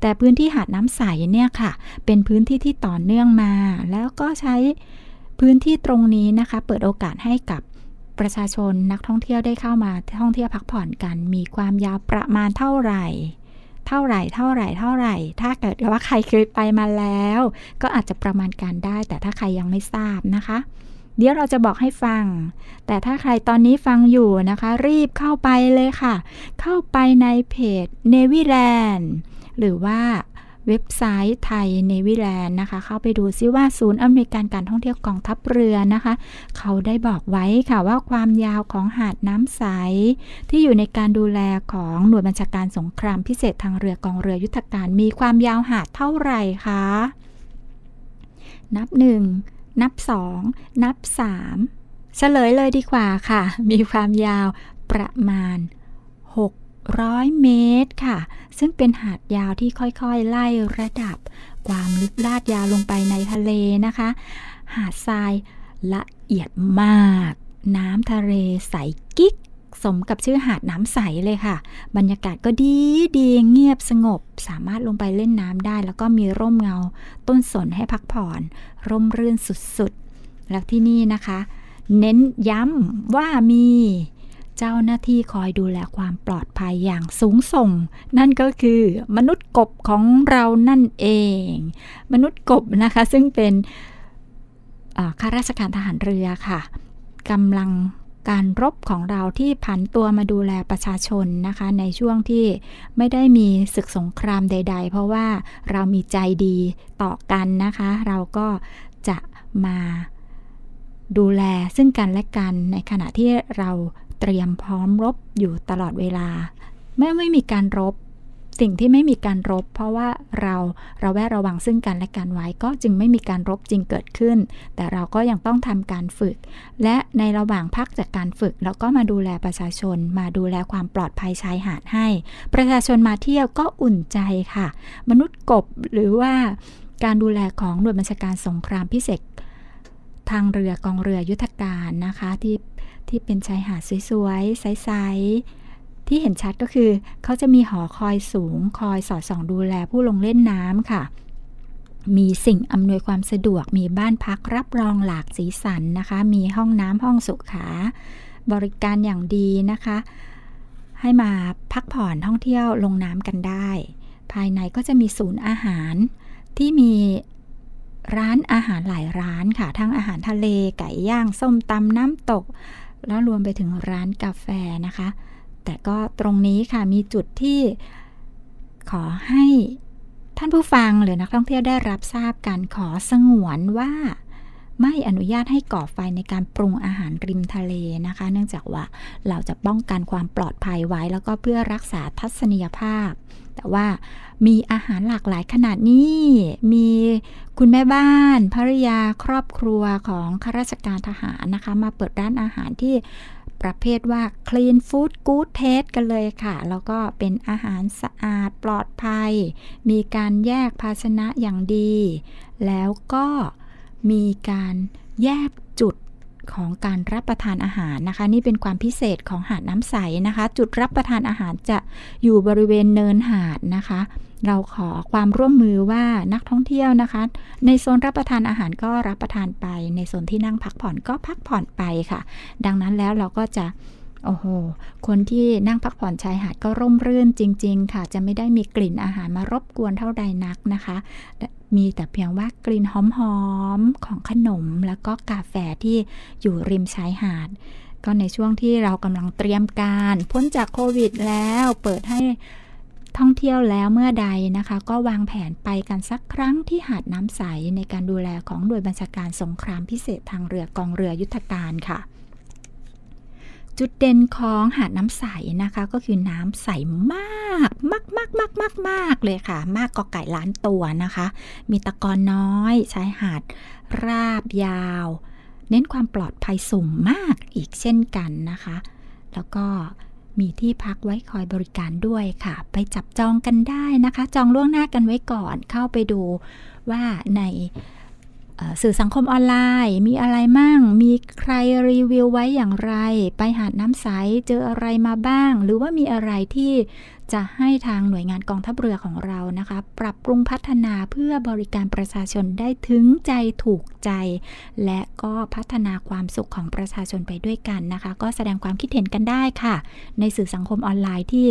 แต่พื้นที่หาดน้ำใสเนี่ยค่ะ เป็นพื้นที่ที่ต่อเนื่องมา แล้วก็ใช้พื้นที่ตรงนี้นะคะ เปิดโอกาสให้กับประชาชนนักท่องเที่ยวได้เข้ามาท่องเที่ยวพักผ่อนกัน มีความยาวประมาณเท่าไหร่ เท่าไหร่เท่าไหร่เท่าไหร่ ถ้าเกิดว่าใครเคยไปมาแล้ว ก็อาจจะประมาณการได้ แต่ถ้าใครยังไม่ทราบนะคะ เดี๋ยวเราจะบอกให้ฟัง แต่ถ้าใครตอนนี้ฟังอยู่นะคะ รีบเข้าไปเลยค่ะ เข้าไปในเพจ n a v y l a n d หรือว่า เว็บไซต์ไทยเนวิแลนด์นะคะ เข้าไปดูซิว่าศูนย์อำนวยการการท่องเที่ยวกองทัพเรือนะคะ เขาได้บอกไว้ค่ะว่าความยาวของหาดน้ำใส ที่อยู่ในการดูแลของหน่วยบัญชาการสงครามพิเศษทางเรือกองเรือยุทธการ มีความยาวหาดเท่าไหร่คะนับหนึ่งนับสองนับสามเฉลยเลยดีกว่าค่ะ มีความยาวประมาณ 600 เมตรค่ะ ซึ่งเป็นหาดยาวที่ค่อยๆ ไล่ระดับ ความลึกลาดยาวลงไปในทะเลนะคะ หาดทรายละเอียดมาก น้ำทะเลใสกิ๊ก สมกับชื่อหาดน้ำใสเลยค่ะ บรรยากาศก็ดีดีเงียบสงบ สามารถลงไปเล่นน้ำได้ แล้วก็มีร่มเงา ต้นสนให้พักผ่อน ร่มรื่นสุดๆ แล้วที่นี่นะคะ เน้นย้ำว่ามี เจ้าหน้าที่คอยดูแลความปลอดภัยอย่างสูงส่ง นั่นก็คือมนุษย์กบของเรานั่นเอง มนุษย์กบนะคะซึ่งเป็นข้าราชการทหารเรือค่ะกำลังการรบของเราที่ผันตัวมาดูแลประชาชนนะคะ ในช่วงที่ไม่ได้มีศึกสงครามใด ๆ เพราะว่าเรามีใจดีต่อกันนะคะ เราก็จะมาดูแลซึ่งกันและกันในขณะที่เรา เตรียมพร้อมรบอยู่ตลอดเวลา เมื่อไม่มีการรบ สิ่งที่ไม่มีการรบ เพราะว่าเราเราแวดระวังซึ่งกันและกันไว้ก็จึงไม่มีการรบจริงเกิดขึ้น แต่เราก็ยังต้องทำการฝึก และในระหว่างพักจากการฝึกเราก็มาดูแลประชาชน มาดูแลความปลอดภัยชายหาดให้ ประชาชนมาเที่ยวก็อุ่นใจค่ะ มนุษย์กบหรือว่าการดูแลของหน่วยบัญชาการสงครามพิเศษทางเรือกองเรือยุทธการนะคะ ที่ ที่เป็นชายหาดสวยๆ ใส ๆ ที่เห็นชัดก็คือ เขาจะมีหอคอยสูงคอยสอดส่องดูแลผู้ลงเล่นน้ำค่ะ มีสิ่งอำนวยความสะดวก มีบ้านพักรับรองหลากสีสันนะคะ มีห้องน้ำห้องสุขา บริการอย่างดีนะคะ ให้มาพักผ่อนท่องเที่ยวลงน้ำกันได้ ภายในก็จะมีศูนย์อาหารที่มีร้านอาหารหลายร้านค่ะ ทั้งอาหารทะเลไก่ย่าง ส้มตำน้ำตก แล้วรวมไปถึงร้านกาแฟนะคะ แต่ก็ตรงนี้ค่ะมีจุดที่ขอให้ท่านผู้ฟังหรือนักท่องเที่ยวได้รับทราบการขอสงวนว่า ไม่อนุญาตให้ก่อไฟในการปรุงอาหารริมทะเลนะคะ เนื่องจากว่าเราจะป้องกันความปลอดภัยไว้ แล้วก็เพื่อรักษาทัศนียภาพ แต่ว่ามีอาหารหลากหลายขนาดนี้ มีคุณแม่บ้านภริยาครอบครัวของข้าราชการทหารนะคะ มาเปิดร้านอาหารที่ประเภทว่า clean food good taste กันเลยค่ะ แล้วก็เป็นอาหารสะอาดปลอดภัย มีการแยกภาชนะอย่างดี แล้วก็ มีการแยกจุดของการรับประทานอาหารนะคะ นี่เป็นความพิเศษของหาดน้ำใสนะคะ จุดรับประทานอาหารจะอยู่บริเวณเนินหาดนะคะ เราขอความร่วมมือว่านักท่องเที่ยวนะคะ ในโซนรับประทานอาหารก็รับประทานไป ในโซนที่นั่งพักผ่อนก็พักผ่อนไปค่ะ ดังนั้นแล้วเราก็จะ โอ้โห คนที่นั่งพักผ่อนชายหาดก็ร่มรื่นจริง ๆ ค่ะ จะไม่ได้มีกลิ่นอาหารมารบกวนเท่าใดนักนะคะ มีแต่เพียงว่ากลิ่นหอมๆของขนมแล้วก็กาแฟที่อยู่ริมชายหาด ก็ในช่วงที่เรากำลังเตรียมการ พ้นจากโควิดแล้วเปิดให้ท่องเที่ยวแล้วเมื่อใดนะคะ ก็วางแผนไปกันสักครั้งที่หาดน้ำใสในการดูแลของหน่วยบัญชาการสงครามพิเศษทางเรือกองเรือยุทธการค่ะ จุดเด่นของหาดน้ำใสนะคะ ก็คือน้ำใสมากมากมากมากมากมากเลยค่ะ มากกอไก่ล้านตัวนะคะ มีตะกอนน้อยชายหาดราบยาว เน้นความปลอดภัยสูงมากอีกเช่นกันนะคะ แล้วก็มีที่พักไว้คอยบริการด้วยค่ะ ไปจับจองกันได้นะคะ จองล่วงหน้ากันไว้ก่อนเข้าไปดูว่าใน สื่อสังคมออนไลน์ มีอะไรมั่ง มีใครรีวิวไว้อย่างไร ไปหาดน้ำใสเจออะไรมาบ้าง หรือว่ามีอะไรที่จะให้ทางหน่วยงานกองทัพเรือของเรานะคะ ปรับปรุงพัฒนาเพื่อบริการประชาชนได้ถึงใจถูกใจ และก็พัฒนาความสุขของประชาชนไปด้วยกันนะคะ ก็แสดงความคิดเห็นกันได้ค่ะ ในสื่อสังคมออนไลน์ที่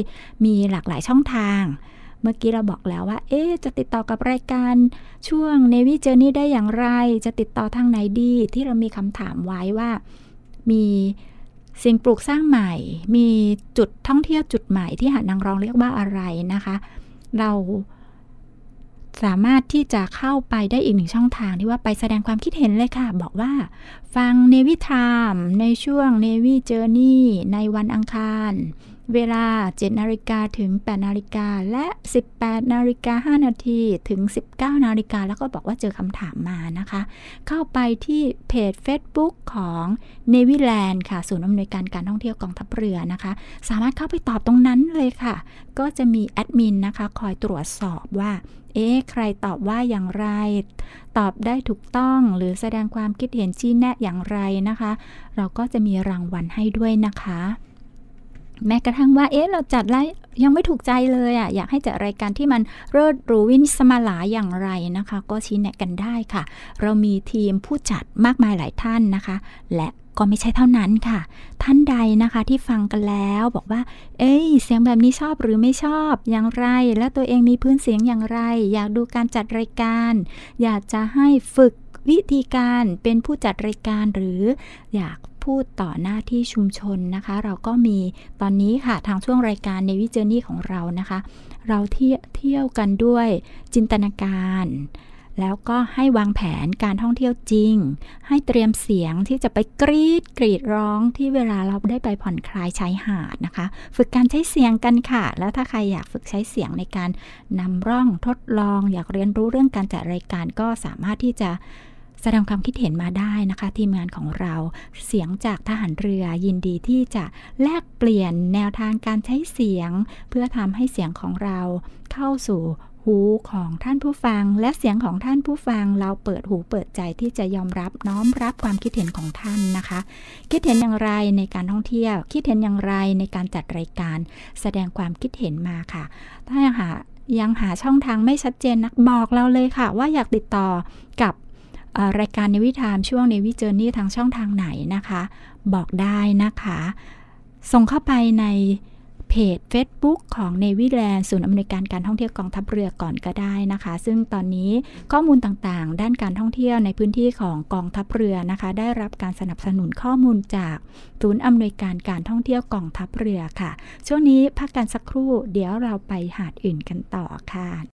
มีหลากหลายช่องทาง เมื่อกี้เราบอกแล้วว่า เอ๊จะติดต่อกับรายการช่วง Navy Journey ได้อย่างไร จะติดต่อทางไหนดี ที่เรามีคำถามไว้ว่า มีสิ่งปลูกสร้างใหม่ มีจุดท่องเที่ยวจุดใหม่ที่หาดนางรองเรียกว่าอะไรนะคะ เราสามารถที่จะเข้าไปได้อีกหนึ่งช่องทางที่ว่าไปแสดงความคิดเห็นเลยค่ะ บอกว่า ฟัง Navy Time ในช่วง Navy Journey ในวันอังคาร เวลา 7 นาฬิกาถึง 8 นาฬิกา และ 18 นาฬิกา 5 นาทีถึง 19 นาฬิกา แล้วก็บอกว่าเจอคำถามมานะคะ เข้าไปที่เพจ Facebook ของ n a v y l a n d ค่ะ ศูนย์อำนวยการการท่องเที่ยวกองทัพเรือนะคะ สามารถเข้าไปตอบตรงนั้นเลยค่ะ ก็จะมีแอดมินนะคะ คอยตรวจสอบว่า เอ๊ะ ใครตอบว่าอย่างไร ตอบได้ถูกต้องหรือแสดงความคิดเห็นชี้แนะอย่างไรนะคะ เราก็จะมีรางวัลให้ด้วยนะคะ แม้กระทั่งว่า เอ๊ะ เราจัดไรยังไม่ถูกใจเลยอะ่ะ อยากให้จัดรายการที่มันเลิศรูวินสมาลาอย่างไรนะคะ ก็ชี้แนะกันได้ค่ะ เรามีทีมผู้จัดมากมายหลายท่านนะคะ และก็ไม่ใช่เท่านั้นค่ะ ท่านใดนะคะที่ฟังกันแล้วบอกว่า เอ้ย เสียงแบบนี้ชอบหรือไม่ชอบอย่างไร และตัวเองมีพื้นเสียงอย่างไร อยากดูการจัดรายการ อยากจะให้ฝึกวิธีการเป็นผู้จัดรายการหรืออยาก พูดต่อหน้าที่ชุมชนนะคะ เราก็มีตอนนี้ค่ะทางช่วงรายการในวิจนี่ของเรานะคะ เราเที่ยวเที่ยวกันด้วยจินตนาการ แล้วก็ให้วางแผนการท่องเที่ยวจริง ให้เตรียมเสียงที่จะไปกรีดกรีดร้องที่เวลาเราได้ไปผ่อนคลายชายหาดนะคะ ฝึกการใช้เสียงกันค่ะ แล้วถ้าใครอยากฝึกใช้เสียงในการนำร่องทดลอง อยากเรียนรู้เรื่องการจัดรายการก็สามารถที่จะ แสดงความคิดเห็นมาได้นะคะ ทีมงานของเราเสียงจากทหารเรือยินดีที่จะแลกเปลี่ยนแนวทางการใช้เสียง เพื่อทำให้เสียงของเราเข้าสู่หูของท่านผู้ฟัง และเสียงของท่านผู้ฟังเราเปิดหูเปิดใจที่จะยอมรับน้อมรับความคิดเห็นของท่านนะคะ คิดเห็นอย่างไรในการท่องเที่ยว คิดเห็นอย่างไรในการจัดรายการ แสดงความคิดเห็นมาค่ะ ถ้าหายังหาช่องทางไม่ชัดเจนนักบอกเราเลยค่ะ ว่าอยากติดต่อกับ รายการในวิถามช่วงในวิเจอร์นี่ทางช่องทางไหนนะคะ บอกได้นะคะ ส่งเข้าไปในเพจ Facebook ของ Navy Land ศูนย์อำนวยการการท่องเที่ยวกองทัพเรือก่อนก็ได้นะคะ ซึ่งตอนนี้ข้อมูลต่างๆ ด้านการท่องเที่ยวในพื้นที่ของกองทัพเรือนะคะ ได้รับการสนับสนุนข้อมูลจากศูนย์อำนวยการการท่องเที่ยวกองทัพเรือค่ะ ช่วงนี้พักกันสักครู่ เดี๋ยวเราไปหาดอื่นกันต่อค่ะ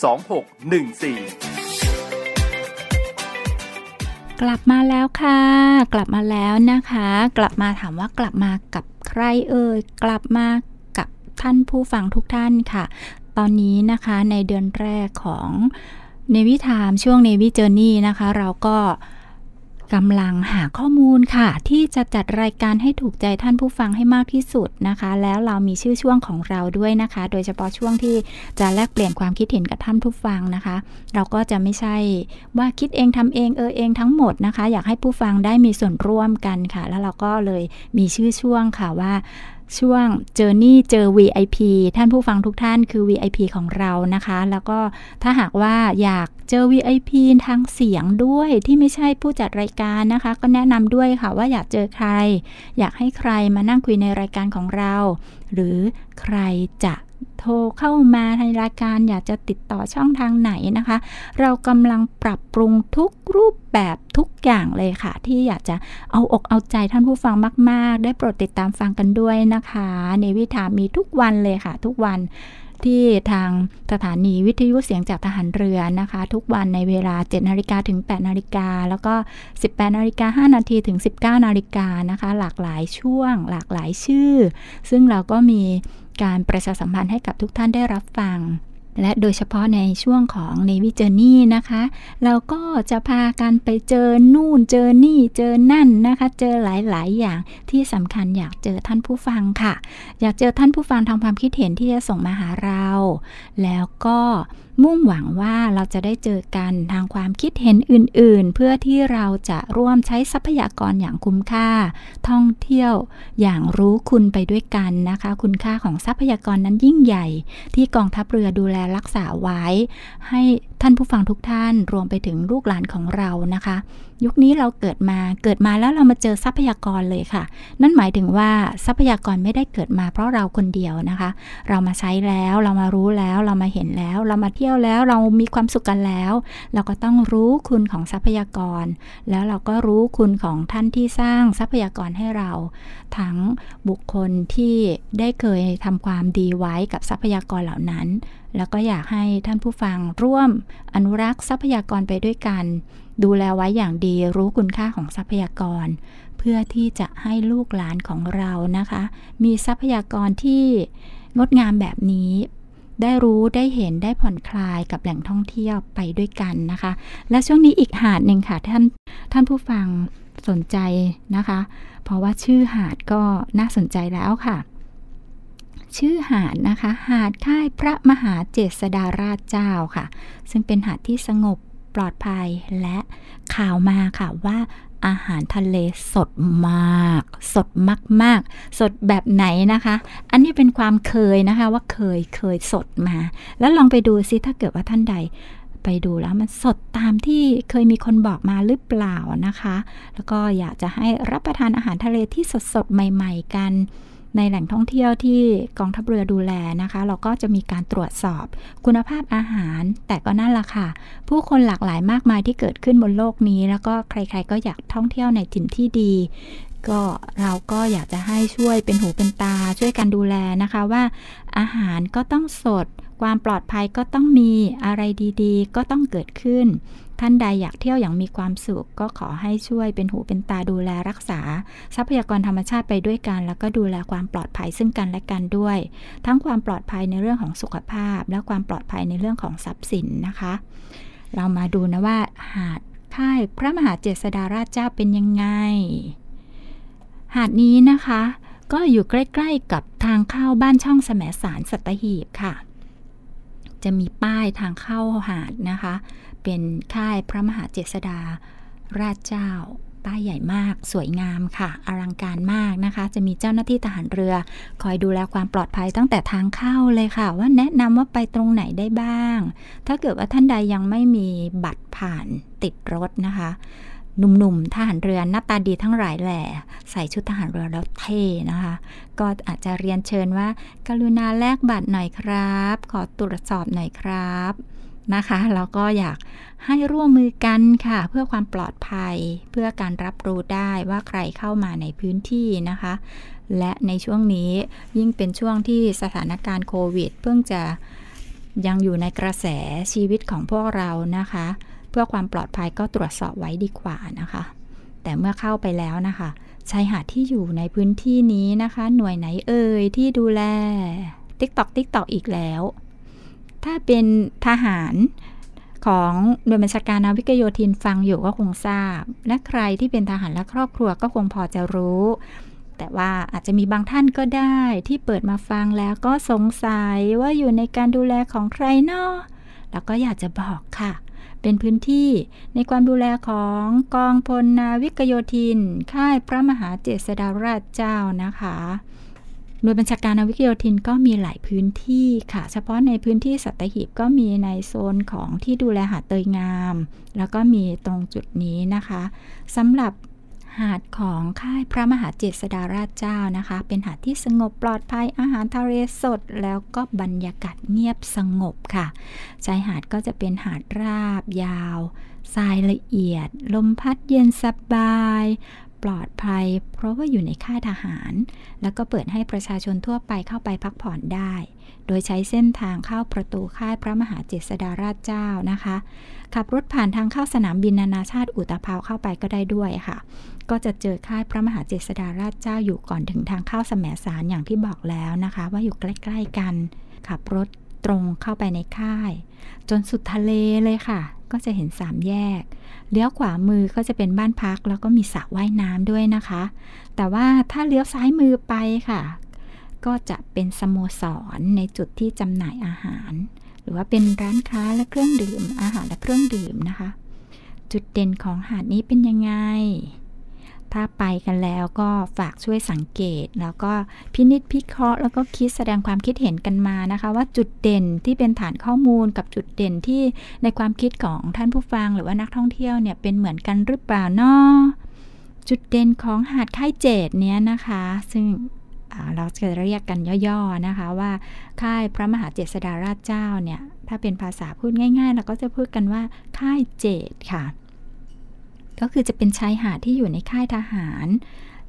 2614กลับมาแล้วค่ะ กลับมาแล้วนะคะ กลับมาถามว่ากลับมากับใครเอ่ยกลับมากับท่านผู้ฟังทุกท่านค่ะ ตอนนี้นะคะในเดือนแรกของเนวิทามช่วงเนวิเจอร์นี่นะคะ เราก็ กำลังหาข้อมูลค่ะ ที่จะจัดรายการให้ถูกใจท่านผู้ฟังให้มากที่สุดนะคะ แล้วเรามีชื่อช่วงของเราด้วยนะคะ โดยเฉพาะช่วงที่จะแลกเปลี่ยนความคิดเห็นกับท่านผู้ฟังนะคะ เราก็จะไม่ใช่ว่าคิดเองทำเองเออเองทั้งหมดนะคะ อยากให้ผู้ฟังได้มีส่วนร่วมกันค่ะ แล้วเราก็เลยมีชื่อช่วงค่ะว่า ช่วงเจอร์นี่เจอ VIP ท่านผู้ฟังทุกท่านคือ VIP ของเรานะคะ แล้วก็ถ้าหากว่าอยากเจอ VIP ทางเสียงด้วยที่ไม่ใช่ผู้จัดรายการนะคะ ก็แนะนำด้วยค่ะว่าอยากเจอใคร อยากให้ใครมานั่งคุยในรายการของเรา หรือใครจะ โทรเข้ามาในรายการอยากจะติดต่อช่องทางไหนนะคะ เรากำลังปรับปรุงทุกรูปแบบทุกอย่างเลยค่ะ ที่อยากจะเอาอกเอาใจท่านผู้ฟังมาก ๆ ได้โปรดติดตามฟังกันด้วยนะคะในวิถามีทุกวันเลยค่ะ ทุกวันที่ทางสถานีวิทยุเสียงจากทหารเรือนะคะ ทุกวันในเวลา 7 นาฬิกาถึง 8 นาฬิกา แล้วก็ 18 นาฬิกา 5 นาทีถึง 19 นาฬิกานะคะ หลากหลายช่วง หลากหลายชื่อ ซึ่งเราก็มี การประชาสัมพันธ์ให้กับทุกท่านได้รับฟัง และโดยเฉพาะในช่วงของ Navy Journey นะคะ เราก็จะพากันไปเจอนู่นเจอนี่เจอนั่นนะคะ เจอหลาย ๆ อย่างที่สำคัญอยากเจอท่านผู้ฟังค่ะ อยากเจอท่านผู้ฟังทางความคิดเห็นที่จะส่งมาหาเรา แล้วก็มุ่งหวังว่าเราจะได้เจอกันทางความคิดเห็นอื่นๆ เพื่อที่เราจะร่วมใช้ทรัพยากรอย่างคุ้มค่า ท่องเที่ยวอย่างรู้คุณไปด้วยกันนะคะ คุณค่าของทรัพยากรนั้นยิ่งใหญ่ ที่กองทัพเรือดูแลรักษาไว้ ให้ ท่านผู้ฟังทุกท่านรวมไปถึงลูกหลานของเรานะคะ ยุคนี้เราเกิดมาเกิดมาแล้วเรามาเจอทรัพยากรเลยค่ะ นั่นหมายถึงว่าทรัพยากรไม่ได้เกิดมาเพราะเราคนเดียวนะคะ เรามาใช้แล้วเรามารู้แล้วเรามาเห็นแล้ว เรามาเที่ยวแล้วเรามีความสุขกันแล้ว เราก็ต้องรู้คุณของทรัพยากร แล้วเราก็รู้คุณของท่านที่สร้างทรัพยากรให้เรา ทั้งบุคคลที่ได้เคยทำความดีไว้กับทรัพยากรเหล่านั้น แล้วก็อยากให้ท่านผู้ฟังร่วมอนุรักษ์ทรัพยากรไปด้วยกัน ดูแลไว้อย่างดีรู้คุณค่าของทรัพยากร เพื่อที่จะให้ลูกหลานของเรานะคะ มีทรัพยากรที่งดงามแบบนี้ ได้รู้ได้เห็นได้ผ่อนคลายกับแหล่งท่องเที่ยวไปด้วยกันนะคะ และช่วงนี้อีกหาดหนึ่งค่ะท่านท่านผู้ฟังสนใจนะคะ เพราะว่าชื่อหาดก็น่าสนใจแล้วค่ะ ชื่อหาดนะคะ หาดค่ายพระมหาเจษฎาราชเจ้าค่ะ ซึ่งเป็นหาดที่สงบปลอดภัยและข่าวมาค่ะว่าอาหารทะเลสดมาก สดมาก ๆ สดแบบไหนนะคะ อันนี้เป็นความเคยนะคะว่าเคยเคยสดมา แล้วลองไปดูซิถ้าเกิดว่าท่านใด ไปดูแล้วมันสดตามที่เคยมีคนบอกมาหรือเปล่านะคะ แล้วก็อยากจะให้รับประทานอาหารทะเลที่สดๆใหม่ ๆ กัน ในแหล่งท่องเที่ยวที่กองทัพเรือดูแลนะคะ เราก็จะมีการตรวจสอบคุณภาพอาหาร แต่ก็นั่นละค่ะ ผู้คนหลากหลายมากมายที่เกิดขึ้นบนโลกนี้ แล้วก็ใครๆก็อยากท่องเที่ยวในถิ่นที่ดี ก็เราก็อยากจะให้ช่วยเป็นหูเป็นตา ช่วยกันดูแลนะคะว่า อาหารก็ต้องสด ความปลอดภัยก็ต้องมีอะไรดีๆ ก็ต้องเกิดขึ้น ท่านใดอยากเที่ยวอย่างมีความสุข ก็ขอให้ช่วยเป็นหูเป็นตาดูแลรักษา ทรัพยากรธรรมชาติไปด้วยกัน แล้วก็ดูแลความปลอดภัยซึ่งกันและกันด้วย ทั้งความปลอดภัยในเรื่องของสุขภาพ และความปลอดภัยในเรื่องของทรัพย์สินนะคะ เรามาดูนะว่าหาดค่ายพระมหาเจษฎาราชเจ้าเป็นยังไง หาดนี้นะคะ ก็อยู่ใกล้ๆกับทางเข้าบ้านช่องแสมสารสัตหีบค่ะ จะมีป้ายทางเข้าหาดนะคะ เป็นค่ายพระมหาเจษฎาราชเจ้า ป้ายใหญ่มาก สวยงามค่ะ อลังการมากนะคะ จะมีเจ้าหน้าที่ทหารเรือ คอยดูแลความปลอดภัยตั้งแต่ทางเข้าเลยค่ะ ว่าแนะนำว่าไปตรงไหนได้บ้าง ถ้าเกิดว่าท่านใดยังไม่มีบัตรผ่านติดรถนะคะหนุ่มๆทหารเรือหน้าตาดีทั้งหลายแหล่ใส่ชุดทหารเรือแล้วเท่นะคะ ก็อาจจะเรียนเชิญว่า กรุณาแลกบัตรหน่อยครับ ขอตรวจสอบหน่อยครับ นะคะแล้วก็อยากให้ร่วมมือกันค่ะ เพื่อความปลอดภัย เพื่อการรับรู้ได้ว่าใครเข้ามาในพื้นที่นะคะ และในช่วงนี้ยิ่งเป็นช่วงที่สถานการณ์โควิด เพิ่งจะยังอยู่ในกระแสชีวิตของพวกเรานะคะ เพื่อความปลอดภัยก็ตรวจสอบไว้ดีกว่านะคะ แต่เมื่อเข้าไปแล้วนะคะชายหาดที่อยู่ในพื้นที่นี้นะคะ หน่วยไหนเอ่ยที่ดูแลติ๊กตอกติ๊กตอกอีกแล้ว ถ้าเป็นทหารของหน่วยบัญชาการนาวิกโยธินฟังอยู่ก็คงทราบ และใครที่เป็นทหารและครอบครัวก็คงพอจะรู้ แต่ว่าอาจจะมีบางท่านก็ได้ที่เปิดมาฟังแล้วก็สงสัยว่าอยู่ในการดูแลของใครเนาะแล้วก็อยากจะบอกค่ะ เป็นพื้นที่ในความดูแลของกองพลนาวิกโยธิน ค่ายพระมหาเจษฎาราชเจ้านะคะ หน่วยบัญชาการนาวิกโยธินก็มีหลายพื้นที่ค่ะ เฉพาะในพื้นที่สัตหีบก็มีในโซนของที่ดูแลหาดเตยงาม แล้วก็มีตรงจุดนี้นะคะสำหรับหาดของค่ายพระมหาเจษฎาราชเจ้านะคะ เป็นหาดที่สงบปลอดภัยอาหารทะเลสด แล้วก็บรรยากาศเงียบสงบค่ะชายหาดก็จะเป็นหาดราบยาวทรายละเอียด ลมพัดเย็นสบาย ปลอดภัย เพราะว่าอยู่ในค่ายทหาร แล้วก็เปิดให้ประชาชนทั่วไปเข้าไปพักผ่อนได้ โดยใช้เส้นทางเข้าประตูค่ายพระมหาเจษฎาราชเจ้านะคะ ขับรถผ่านทางเข้าสนามบินนานาชาติอุตภาวเข้าไปก็ได้ด้วยค่ะ ก็จะเจอค่ายพระมหาเจษฎาราชเจ้าอยู่ก่อนถึงทางเข้าสมสารอย่างที่บอกแล้วนะคะ ว่าอยู่ใกล้ ๆกัน ขับรถตรงเข้าไปในค่าย จนสุดทะเลเลยค่ะ ก็จะเห็นสามแยก เลี้ยวขวามือก็จะเป็นบ้านพักแล้วก็มีสระว่ายน้ำด้วยนะคะ แต่ว่าถ้าเลี้ยวซ้ายมือไปค่ะ ก็จะเป็นสโมสรในจุดที่จำหน่ายอาหาร หรือว่าเป็นร้านค้าและเครื่องดื่มอาหารและเครื่องดื่มนะคะ จุดเด่นของหาดนี้เป็นยังไง ถ้าไปกันแล้วก็ฝากช่วยสังเกต แล้วก็พินิจพิเคราะห์ แล้วก็คิดแสดงความคิดเห็นกันมานะคะ ว่าจุดเด่นที่เป็นฐานข้อมูลกับจุดเด่นที่ในความคิดของท่านผู้ฟังหรือว่านักท่องเที่ยวเนี่ยเป็นเหมือนกันหรือเปล่าเนาะจุดเด่นของหาดค่ายเจดเนี้ยนะคะ ซึ่งเราจะเรียกกันย่อๆนะคะว่าค่ายพระมหาเจษฎาราชเจ้าเนี่ย ถ้าเป็นภาษาพูดง่ายๆ เราก็จะพูดกันว่าค่ายเจดค่ะ ก็คือจะเป็นชายหาดที่อยู่ในค่ายทหาร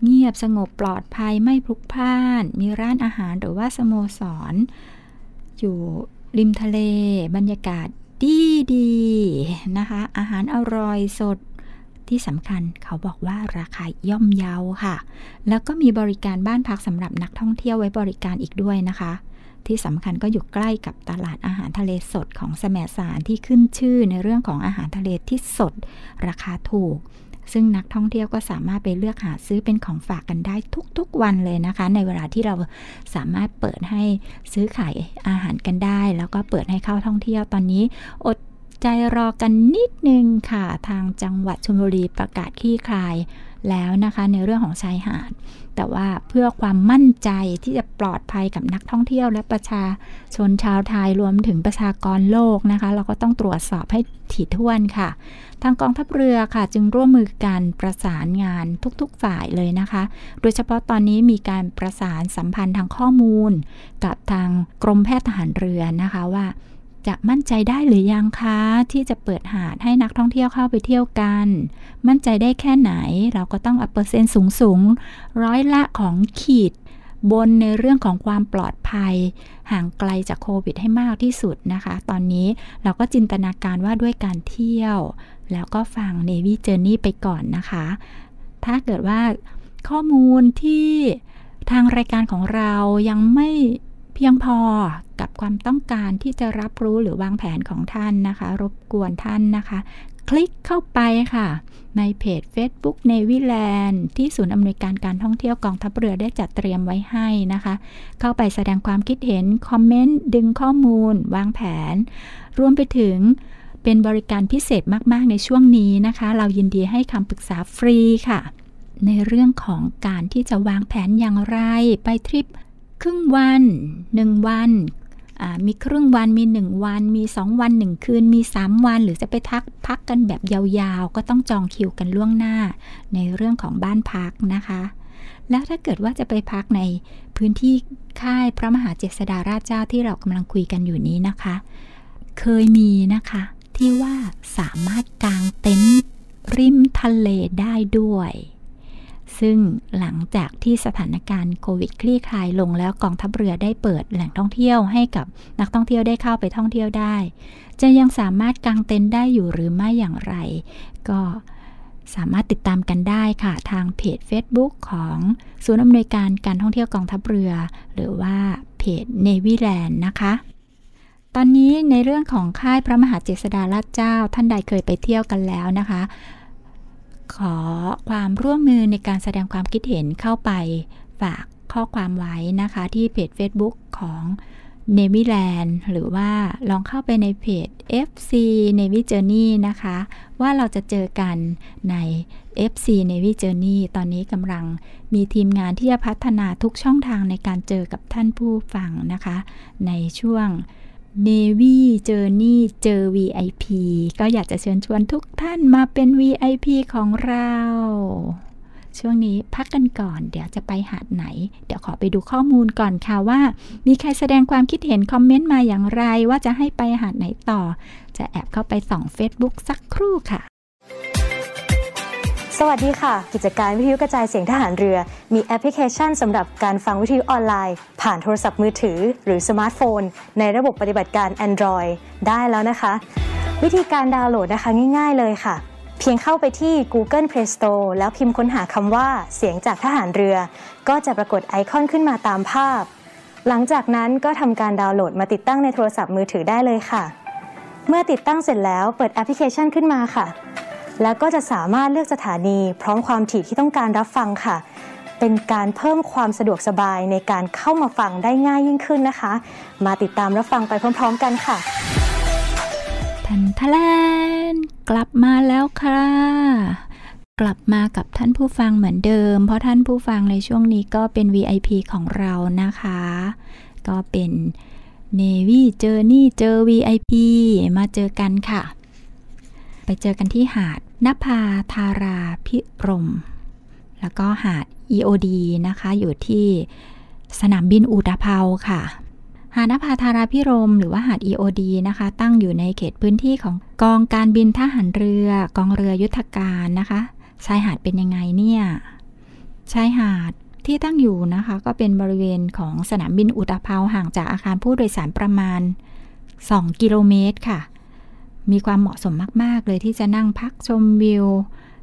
เงียบสงบปลอดภัยไม่พลุกพล่าน มีร้านอาหารหรือว่าสโมสร อยู่ริมทะเล บรรยากาศดีดีนะคะ อาหารอร่อยสดที่สำคัญเขาบอกว่าราคาย่อมเยาค่ะ แล้วก็มีบริการบ้านพักสำหรับนักท่องเที่ยวไว้บริการอีกด้วยนะคะ ที่สำคัญก็อยู่ใกล้กับตลาดอาหารทะเลสดของแสมสารที่ขึ้นชื่อในเรื่องของอาหารทะเลที่สด ราคาถูก ซึ่งนักท่องเที่ยวก็สามารถไปเลือกหาซื้อเป็นของฝากกันได้ทุกๆวันเลยนะคะ ในเวลาที่เราสามารถเปิดให้ซื้อขายอาหารกันได้ แล้วก็เปิดให้เข้าท่องเที่ยวตอนนี้อดใจรอกันนิดนึงค่ะ ทางจังหวัดชลบุรีประกาศขี้คลายแล้วนะคะในเรื่องของชายหาด แต่ว่าเพื่อความมั่นใจที่จะปลอดภัยกับนักท่องเที่ยวและประชาชนชาวไทยรวมถึงประชากรโลกนะคะ เราก็ต้องตรวจสอบให้ถี่ถ้วนค่ะ ทางกองทัพเรือค่ะ จึงร่วมมือกันประสานงานทุกๆฝ่ายเลยนะคะ โดยเฉพาะตอนนี้มีการประสานสัมพันธ์ทางข้อมูล กับทางกรมแพทย์ทหารเรือนะคะว่า จะมั่นใจได้หรือยังคะ ที่จะเปิดหาดให้นักท่องเที่ยวเข้าไปเที่ยวกัน มั่นใจได้แค่ไหน เราก็ต้องเอาเปอร์เซ็นต์สูงสูงร้อยละของขีด บนในเรื่องของความปลอดภัย ห่างไกลจากโควิดให้มากที่สุดนะคะ ตอนนี้เราก็จินตนาการว่าด้วยการเที่ยว แล้วก็ฟัง Navy Journey ไปก่อนนะคะ ถ้าเกิดว่าข้อมูลที่ทางรายการของเรายังไม่ เพียงพอกับความต้องการที่จะรับรู้หรือวางแผนของท่านนะคะ รบกวนท่านนะคะ คลิกเข้าไปค่ะ ในเพจ Facebook n a v y l a n d ที่ศูนย์อำนวยการการท่องเที่ยวกองทัพเรือได้จัดเตรียมไว้ให้นะคะ เข้าไปแสดงความคิดเห็น คอมเมนต์ ดึงข้อมูล วางแผน รวมไปถึงเป็นบริการพิเศษมาก ๆ ในช่วงนี้นะคะ เรายินดีให้คำปรึกษาฟรีค่ะ ในเรื่องของการที่จะวางแผนอย่างไร ไปทริป ครึ่งวันหนึ่งวันมีครึ่งวันมีหนึ่งวัน มีสองวันหนึ่งคืน มีสามวัน หรือจะไปทักพักกันแบบยาวๆ ก็ต้องจองคิวกันล่วงหน้า ในเรื่องของบ้านพักนะคะ แล้วถ้าเกิดว่าจะไปพักในพื้นที่ค่ายพระมหาเจษฎาราชเจ้าที่เรากำลังคุยกันอยู่นี้นะคะ เคยมีนะคะ ที่ว่าสามารถกางเต็นท์ริมทะเลได้ด้วย ซึ่งหลังจากที่สถานการณ์โควิดคลี่คลายลงแล้วกองทัพเรือได้เปิดแหล่งท่องเที่ยวให้กับนักท่องเที่ยวได้เข้าไปท่องเที่ยวได้ จะยังสามารถกางเต็นท์ได้อยู่หรือไม่อย่างไร ก็สามารถติดตามกันได้ค่ะ ทางเพจ Facebook ของศูนย์อำนวยการการท่องเที่ยวกองทัพเรือ หรือว่าเพจ Navy Land นะคะตอนนี้ในเรื่องของค่ายพระมหาเจษฎาราชเจ้า ท่านใดเคยไปเที่ยวกันแล้วนะคะ ขอความร่วมมือในการแสดงความคิดเห็นเข้าไปฝากข้อความไว้นะคะที่เพจ Facebook ของ Navy Land หรือว่าลองเข้าไปในเพจ FC Navy Journey นะคะ ว่าเราจะเจอกันใน FC Navy Journey ตอนนี้กำลังมีทีมงานที่จะพัฒนาทุกช่องทางในการเจอกับท่านผู้ฟังนะคะ ในช่วง Navy Journey เจอ VIP ก็อยากจะเชิญชวนทุกท่านมาเป็น VIP ของเรา ช่วงนี้พักกันก่อน เดี๋ยวจะไปหาดไหน เดี๋ยวขอไปดูข้อมูลก่อนค่ะว่า มีใครแสดงความคิดเห็นคอมเมนต์มาอย่างไร ว่าจะให้ไปหาดไหนต่อ จะแอบเข้าไปส่อง Facebook สักครู่ค่ะ สวัสดีค่ะ กิจการวิทยุกระจายเสียงทหารเรือ มีแอปพลิเคชันสำหรับการฟังวิทยุออนไลน์ ผ่านโทรศัพท์มือถือ หรือสมาร์ทโฟน ในระบบปฏิบัติการ Android ได้แล้วนะคะ วิธีการดาวน์โหลดนะคะง่าย ๆ เลยค่ะ เพียงเข้าไปที่ Google Play Store แล้วพิมพ์ค้นหาคำว่าเสียงจากทหารเรือ ก็จะปรากฏไอคอนขึ้นมาตามภาพ หลังจากนั้นก็ทำการดาวน์โหลดมาติดตั้งในโทรศัพท์มือถือได้เลยค่ะ เมื่อติดตั้งเสร็จแล้วเปิดแอปพลิเคชันขึ้นมาค่ะ แล้วก็จะสามารถเลือกสถานี พร้อมความถี่ที่ต้องการรับฟังค่ะ เป็นการเพิ่มความสะดวกสบายในการเข้ามาฟังได้ง่ายยิ่งขึ้นนะคะ มาติดตามรับฟังไปพร้อม ๆ กันค่ะทันทะแลนกลับมาแล้วค่ะ กลับมากับท่านผู้ฟังเหมือนเดิม เพราะท่านผู้ฟังในช่วงนี้ก็เป็น VIP ของเรานะคะ ก็เป็น Navy Journey เจอ VIP มาเจอกันค่ะ ไปเจอกันที่หาด นภาธาราพิรม แล้วก็หาด EOD นะคะ อยู่ที่สนามบินอุตภเปาค่ะ หาดนภาธาราพิรม หรือว่าหาด EOD นะคะ ตั้งอยู่ในเขตพื้นที่ของกองการบินทหารเรือกองเรือยุทธการนะคะชายหาดเป็นยังไงเนี่ยชายหาดที่ตั้งอยู่นะคะ ก็เป็นบริเวณของสนามบินอุตภเปาห่างจากอาคารผู้โดยสารประมาณ 2 กิโลเมตรค่ะ มีความเหมาะสมมาก ๆ เลยที่จะนั่งพักชมวิว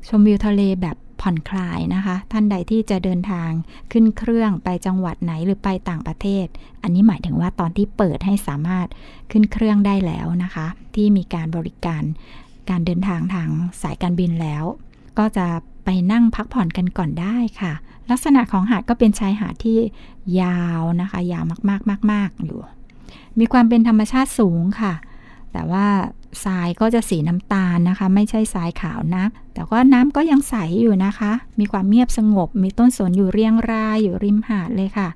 ชมวิวทะเลแบบผ่อนคลายนะคะ ท่านใดที่จะเดินทางขึ้นเครื่องไปจังหวัดไหนหรือไปต่างประเทศ อันนี้หมายถึงว่าตอนที่เปิดให้สามารถขึ้นเครื่องได้แล้วนะคะ ที่มีการบริการการเดินทางทางสายการบินแล้ว ก็จะไปนั่งพักผ่อนกันก่อนได้ค่ะ ลักษณะของหาดก็เป็นชายหาดที่ยาวนะคะ ยาวมากๆมากๆอยู่ มีความเป็นธรรมชาติสูงค่ะ แต่ว่าทรายก็จะสีน้ำตาลนะคะ ไม่ใช่ทรายขาวนักแต่ว่าน้ำก็ยังใสอยู่นะคะ มีความเงียบสงบ มีต้นสนอยู่เรียงรายอยู่ริมหาดเลยค่ะ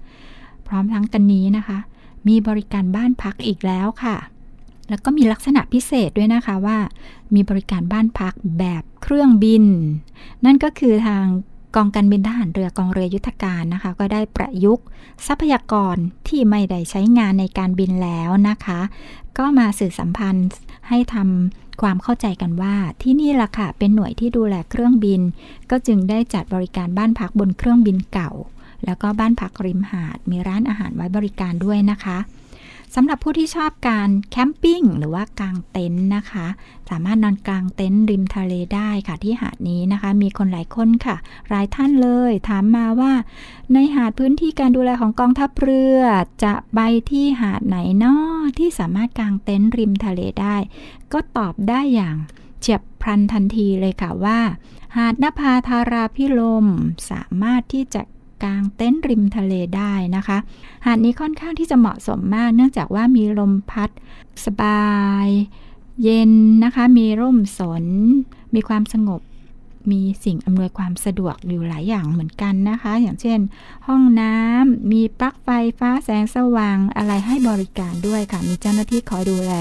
พร้อมทั้งกันนี้นะคะ มีบริการบ้านพักอีกแล้วค่ะ แล้วก็มีลักษณะพิเศษด้วยนะคะว่า มีบริการบ้านพักแบบเครื่องบิน นั่นก็คือทาง กองการบินทหารเรือกองเรือยุทธการนะคะ ก็ได้ประยุกต์ทรัพยากรที่ไม่ได้ใช้งานในการบินแล้วนะคะ ก็มาสื่อสัมพันธ์ให้ทำความเข้าใจกันว่า ที่นี่ล่ะค่ะเป็นหน่วยที่ดูแลเครื่องบิน ก็จึงได้จัดบริการบ้านพักบนเครื่องบินเก่า แล้วก็บ้านพักริมหาด มีร้านอาหารไว้บริการด้วยนะคะ สำหรับผู้ที่ชอบการแคมปิ้งหรือว่ากางเต็นท์นะคะ สามารถนอนกลางเต็นท์ริมทะเลได้ค่ะที่หาดนี้นะคะ มีคนหลายคนค่ะหลายท่านเลย ถามมาว่า ในหาดพื้นที่การดูแลของกองทัพเรือ จะไปที่หาดไหนนอที่สามารถกางเต็นท์ริมทะเลได้ ก็ตอบได้อย่างเฉียบพลันทันทีเลยค่ะว่า หาดนภาธาราพิลมสามารถที่จะ กางเต็นท์ริมทะเลได้นะคะ หาดนี้ค่อนข้างที่จะเหมาะสมมาก เนื่องจากว่ามีลมพัดสบาย เย็นนะคะ มีร่มสน มีความสงบ มีสิ่งอำนวยความสะดวกอยู่หลายอย่างเหมือนกันนะคะ อย่างเช่น ห้องน้ำมีปลั๊กไฟฟ้าแสงสว่างอะไรให้บริการด้วยค่ะ มีเจ้าหน้าที่คอยดูแล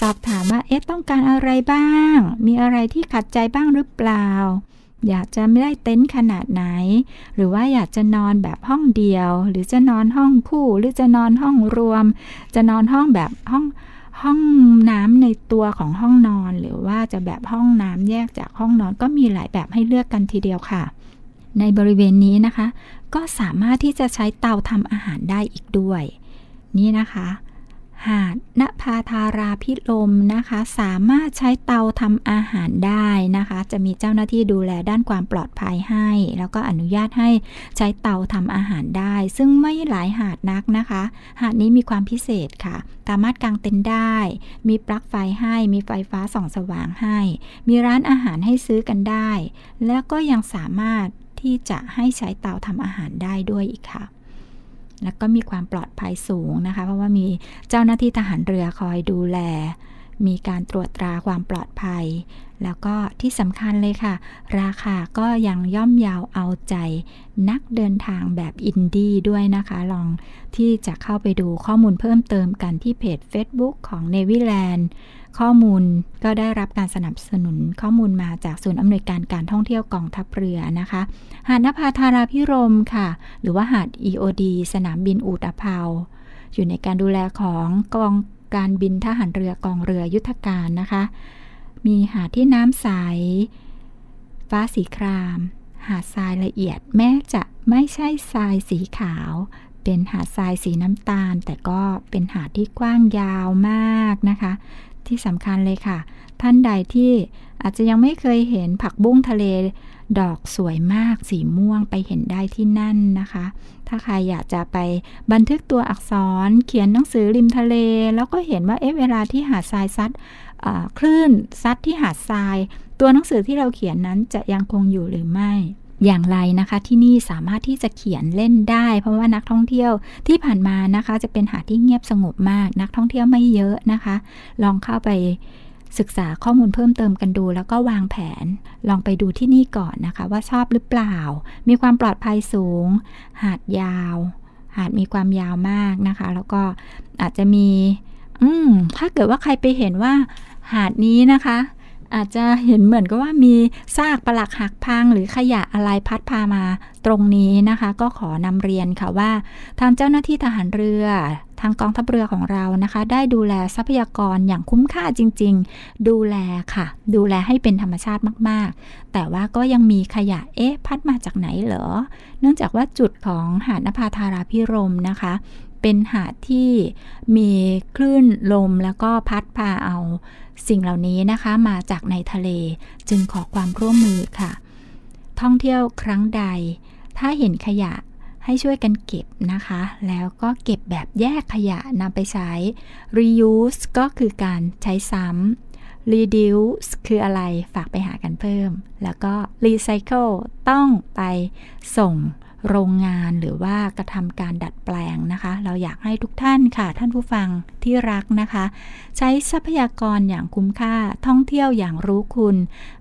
สอบถามว่าเอ๊ะต้องการอะไรบ้าง มีอะไรที่ขัดใจบ้างหรือเปล่า อยากจะไม่ได้เต็นท์ขนาดไหน หรือว่าอยากจะนอนแบบห้องเดียว หรือจะนอนห้องคู่หรือจะนอนห้องรวม จะนอนห้องแบบห้องห้องน้ำในตัวของห้องนอน หรือว่าจะแบบห้องน้ำแยกจากห้องนอนก็มีหลายแบบให้เลือกกันทีเดียวค่ะ ในบริเวณนี้นะคะ ก็สามารถที่จะใช้เตาทำอาหารได้อีกด้วย นี่นะคะ หาดนภาธาราพิลมนะคะ สามารถใช้เตาทำอาหารได้นะคะ จะมีเจ้าหน้าที่ดูแลด้านความปลอดภัยให้ แล้วก็อนุญาตให้ใช้เตาทำอาหารได้ ซึ่งไม่หลายหาดนักนะคะ หาดนี้มีความพิเศษค่ะ สามารถกางเต็นท์ได้ มีปลั๊กไฟให้ มีไฟฟ้าส่องสว่างให้ มีร้านอาหารให้ซื้อกันได้ แล้วก็ยังสามารถที่จะให้ใช้เตาทำอาหารได้ด้วยอีกค่ะ แล้วก็มีความปลอดภัยสูงนะคะ เพราะว่ามีเจ้าหน้าที่ทหารเรือคอยดูแล มีการตรวจตราความปลอดภัย แล้วก็ที่สำคัญเลยค่ะ ราคาก็ยังย่อมยาวเอาใจนักเดินทางแบบอินดี้ด้วยนะคะ ลองที่จะเข้าไปดูข้อมูลเพิ่มเติมกันที่เพจ Facebook ของ n a v y l a n d ข้อมูลก็ได้รับการสนับสนุนข้อมูลมาจากศูนย์อำนวยการการท่องเที่ยวกองทัพเรือนะคะ หาดนภาธาราพิรมค่ะ หรือว่าหาด EOD สนามบินอูตะเภา อยู่ในการดูแลของกองการบินทหารเรือกองเรือยุทธการนะคะ มีหาดที่น้ำใส ฟ้าสีคราม หาดทรายละเอียดแม้จะไม่ใช่ทรายสีขาวเป็นหาดทรายสีน้ำตาล แต่ก็เป็นหาดที่กว้างยาวมากนะคะ ที่สำคัญเลยค่ะ ท่านใดที่อาจจะยังไม่เคยเห็นผักบุ้งทะเลดอกสวยมากสีม่วงไปเห็นได้ที่นั่นนะคะ ถ้าใครอยากจะไปบันทึกตัวอักษรเขียนหนังสือริมทะเล แล้วก็เห็นว่าเอ๊ะเวลาที่หาดทรายซัดคลื่นซัดที่หาดทราย ตัวหนังสือที่เราเขียนนั้นจะยังคงอยู่หรือไม่ อย่างไรนะคะ ที่นี่สามารถที่จะเขียนเล่นได้ เพราะว่านักท่องเที่ยวที่ผ่านมานะคะ จะเป็นหาดที่เงียบสงบมาก นักท่องเที่ยวไม่เยอะนะคะ ลองเข้าไปศึกษาข้อมูลเพิ่มเติมกันดู แล้วก็วางแผน ลองไปดูที่นี่ก่อนนะคะ ว่าชอบหรือเปล่า มีความปลอดภัยสูง หาดยาว หาดมีความยาวมากนะคะ แล้วก็อาจจะมี อืมถ้าเกิดว่าใครไปเห็นว่าหาดนี้นะคะ อาจจะเห็นเหมือนกับว่ามีซากปลักหักพังหรือขยะอะไรพัดพามาตรงนี้นะคะ ก็ขอนำเรียนค่ะว่า ทางเจ้าหน้าที่ทหารเรือทางกองทัพเรือของเรานะคะ ได้ดูแลทรัพยากรอย่างคุ้มค่าจริง ๆ ดูแลค่ะ ดูแลให้เป็นธรรมชาติมากๆ แต่ว่าก็ยังมีขยะเอ๊ะพัดมาจากไหนเหรอ เนื่องจากว่าจุดของหาดนภาธาราพิรมนะคะ เป็นหาดที่มีคลื่นลมแล้วก็พัดพาเอา สิ่งเหล่านี้นะคะมาจากในทะเล จึงขอความร่วมมือค่ะ ท่องเที่ยวครั้งใด ถ้าเห็นขยะให้ช่วยกันเก็บนะคะ แล้วก็เก็บแบบแยกขยะนำไปใช้ reuse ก็คือการใช้ซ้ำ reduce คืออะไรฝากไปหากันเพิ่ม แล้วก็ recycle ต้องไปส่ง โรงงานหรือว่ากระทำการดัดแปลงนะคะ เราอยากให้ทุกท่านค่ะ ท่านผู้ฟังที่รักนะคะ ใช้ทรัพยากรอย่างคุ้มค่าท่องเที่ยวอย่างรู้คุณ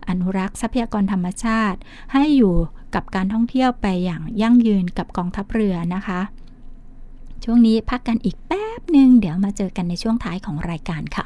อนุรักษ์ทรัพยากรธรรมชาติ ให้อยู่กับการท่องเที่ยวไปอย่างยั่งยืนกับกองทัพเรือนะคะ ช่วงนี้พักกันอีกแป๊บหนึ่งเดี๋ยวมาเจอกันในช่วงท้ายของรายการค่ะ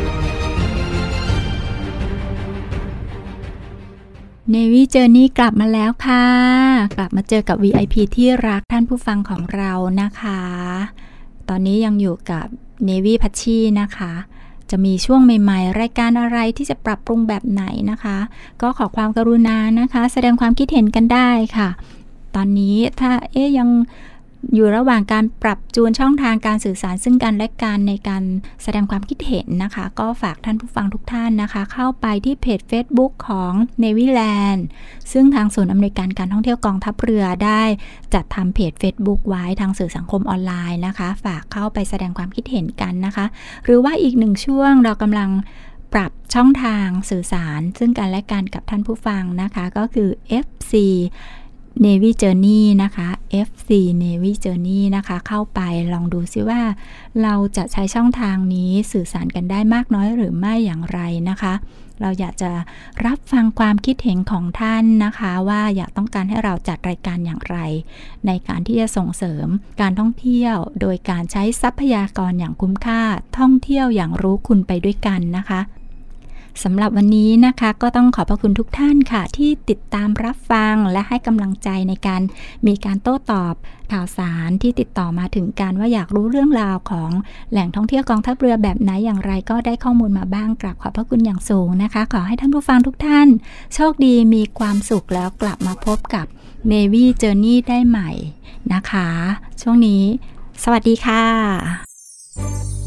Navy Journey กลับมาแล้วค่ะ กลับมาเจอกับ VIP ที่รักท่านผู้ฟังของเรานะคะ ตอนนี้ยังอยู่กับ Navy พัชชีนะคะ จะมีช่วงใหม่ ๆ รายการอะไรที่จะปรับปรุงแบบไหนนะคะ ก็ขอความกรุณานะคะ แสดงความคิดเห็นกันได้ค่ะ ตอนนี้ถ้าเอ๊ยยัง อยู่ระหว่างการปรับจูนช่องทางการสื่อสารซึ่งกันและกันในการแสดงความคิดเห็นนะคะ ก็ฝากท่านผู้ฟังทุกท่านนะคะ เข้าไปที่เพจ Facebook ของ n a v y l a n d ซึ่งทางศูนย์อำนวยการการท่องเที่ยวกองทัพเรือได้จัดทำเพจ Facebook ไว้ทางสื่อสังคมออนไลน์นะคะ ฝากเข้าไปแสดงความคิดเห็นกันนะคะ หรือว่าอีกหนึ่งช่วงเรากำลังปรับช่องทางสื่อสาร ซึ่งกันและกันกับท่านผู้ฟังนะคะ ก็คือ FC Navy Journey นะคะ FC Navy Journey นะคะ เข้าไปลองดูซิว่าเราจะใช้ช่องทางนี้สื่อสารกันได้มากน้อยหรือไม่อย่างไรนะคะ เราอยากจะรับฟังความคิดเห็นของท่านนะคะ ว่าอยากต้องการให้เราจัดรายการอย่างไร ในการที่จะส่งเสริมการท่องเที่ยว โดยการใช้ทรัพยากรอย่างคุ้มค่าท่องเที่ยวอย่างรู้คุณไปด้วยกันนะคะ สำหรับวันนี้นะคะ ก็ต้องขอบพระคุณทุกท่านค่ะ ที่ติดตามรับฟังและให้กำลังใจในการมีการโต้ตอบข่าวสารที่ติดต่อมาถึงการว่าอยากรู้เรื่องราวของแหล่งท่องเที่ยวกองทัพเรือแบบไหนอย่างไรก็ได้ข้อมูลมาบ้างกราบขอบพระคุณอย่างสูงนะคะ ขอให้ท่านผู้ฟังทุกท่าน โชคดีมีความสุขแล้วกลับมาพบกับ Navy Journey ได้ใหม่นะคะ ช่วงนี้ สวัสดีค่ะ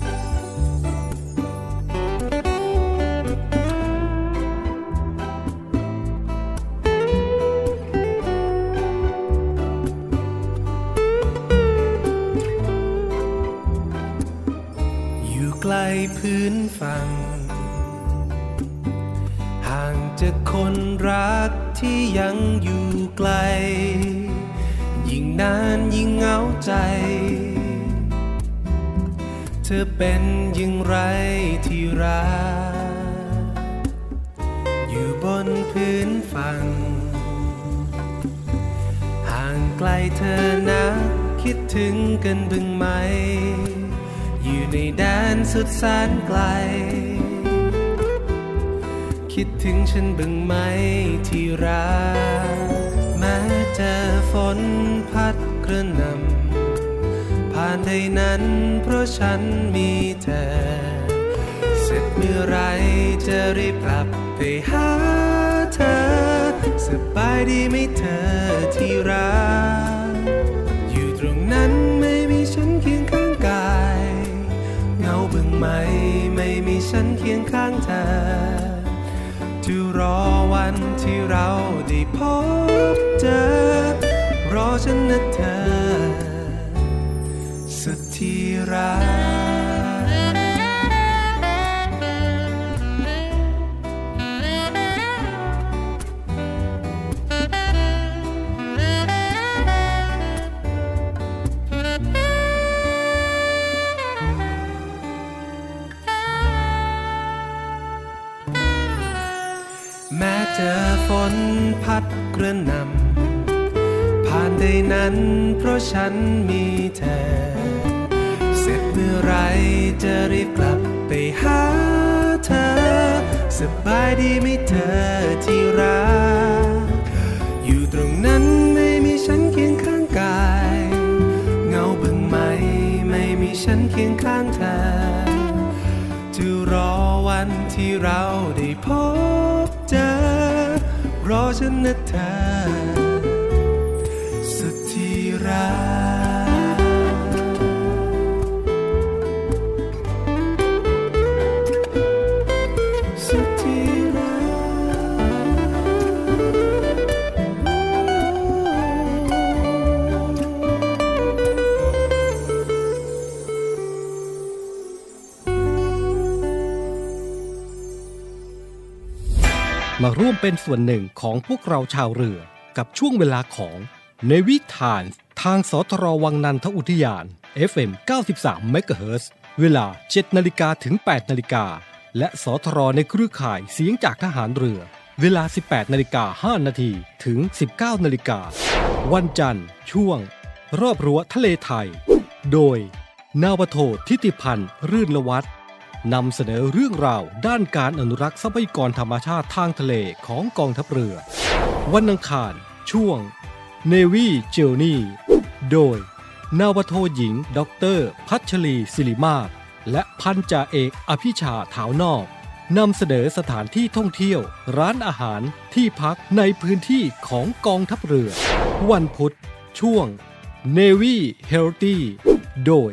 ไกลพื้นฝั่ง ห่างจากคนรักที่ยังอยู่ไกล ยิ่งนานยิ่งเหงาใจ เธอเป็นย่างไรที่รัก อยู่บนพื้นฝั่ง ห่างไกลเธอนะคิดถึงกันบึงไหม อยู่ในแดนสุดแสนไกล คิดถึงฉันบึงไหมที่รัก แม้เจอฝนพัดกระหน่ำผ่านใดนั้นเพราะฉันมีเธอ เสร็จเมื่อไรจะรีบกลับไปหาเธอ สบายดีไหมเธอที่รัก ไหมไม่มีฉันเคียงข้างเธอจะรอวันที่เราได้พบเจอ รอฉันนะเธอ สุดที่รัก เป็นส่วนหนึ่งของพวกเราชาวเรือกับช่วงเวลาของในวิถานทางสทรวังนันทอุทยาน FM 93 MHz เวลา 7 นาฬิกาถึง 8 นาฬิกา และสทรในเครือข่ายเสียงจากทหารเรือ เวลา 18 นาฬิกา 5 นาทีถึง 19 นาฬิกา วันจันทร์ ช่วง รอบรั้วทะเลไทย โดย นาวโททิติพันธ์ รื่นละวัฒน์ นำเสนอเรื่องราวด้านการอนุรักษ์ทรัพยากรธรรมชาติทางทะเลของกองทัพเรือ วันอังคาร ช่วง Navy Journey โดย นาวาโทหญิงด็อกเตอร์พัชรีศิริมาศและพันจ่าเอกอภิชาถาวนอกนำเสนอสถานที่ท่องเที่ยว ร้านอาหารที่พักในพื้นที่ของกองทัพเรือ วันพุธ ช่วง Navy Healthy โดย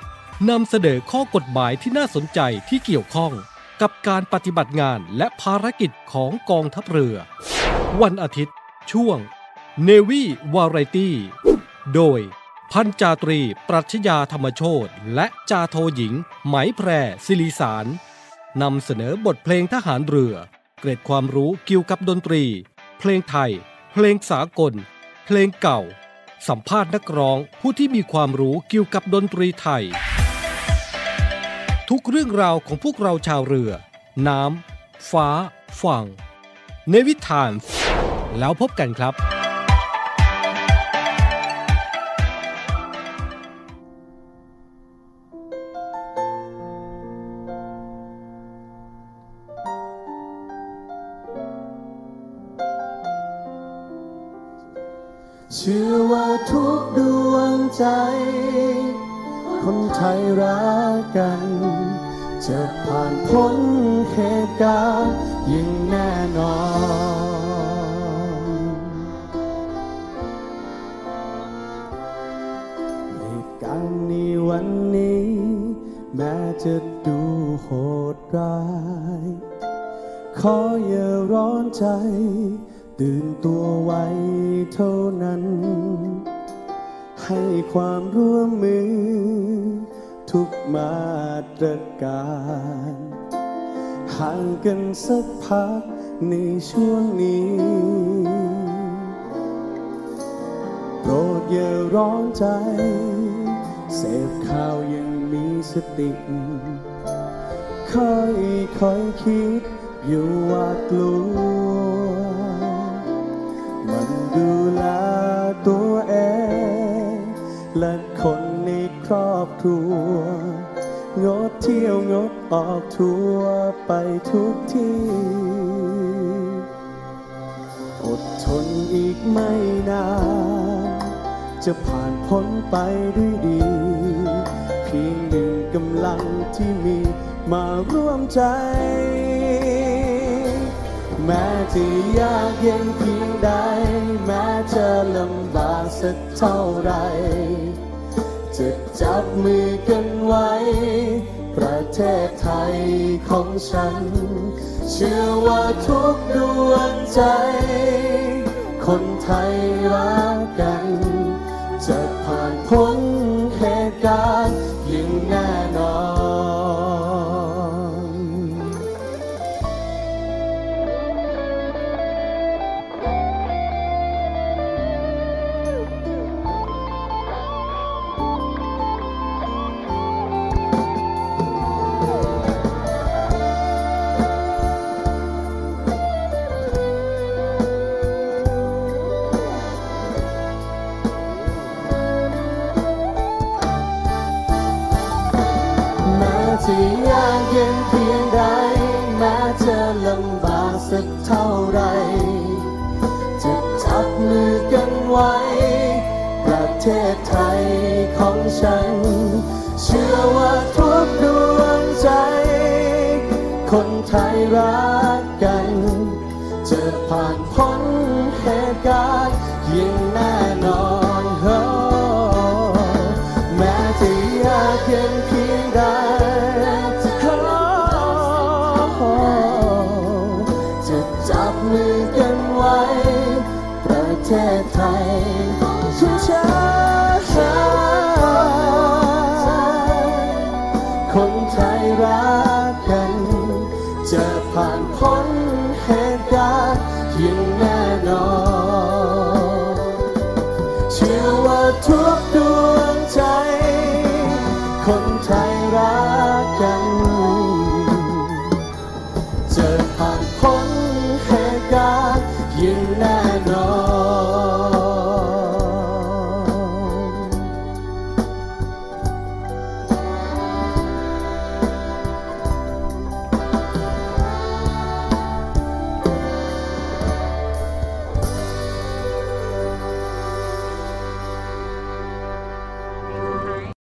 นำเสนอข้อกฎหมายที่น่าสนใจที่เกี่ยวข้อง กับการปฏิบัติงานและภารกิจของกองทัพเรือ วันอาทิตย์ ช่วง Navy Variety โดย พันจาตรี ปรัชญาธรรมโชตและจาโทหญิง ไหมแพรศิริสารนำเสนอบทเพลงทหารเรือ เกร็ดความรู้เกี่ยวกับดนตรี เพลงไทย เพลงสากล เพลงเก่า สัมภาษณ์นักร้องผู้ที่มีความรู้เกี่ยวกับดนตรีไทย ทุกเรื่องราวของพวกเราชาวเรือ น้ำ ฟ้า ฝั่งในวิทาน แล้วพบกันครับ เชื่อว่าทุกดวงใจ คนไทยรักกัน จะผ่านพ้นเหตุการณ์ยิ่งแน่นอนเหตุการณ์ในวันนี้ แม้จะดูโหดร้าย ขออย่าร้อนใจ ตื่นตัวไว้เท่านั้นให้ความร่วมมือ ทุกมาตรการ ห่างกันสักพักในช่วงนี้ โปรดอย่าร้อนใจ เสพข่าวยังมีสติค่อยค่อยคิดอยู่ว่ากลัว มันดูแลตัวเองและ รอบครัว งดเที่ยวงดออกทัวร์ไปทุกที่ อดทนอีกไม่นาน จะผ่านพ้นไปด้วยดี เพียงหนึ่งกำลังที่มีมาร่วมใจ แม้จะยากเย็นเพียงใด แม้จะลำบากสักเท่าไร จะจับมือกันไว้ ประเทศไทยของฉัน เชื่อว่าทุกดวงใจ คนไทยรักกัน จะผ่านพ้นเหตุการณ์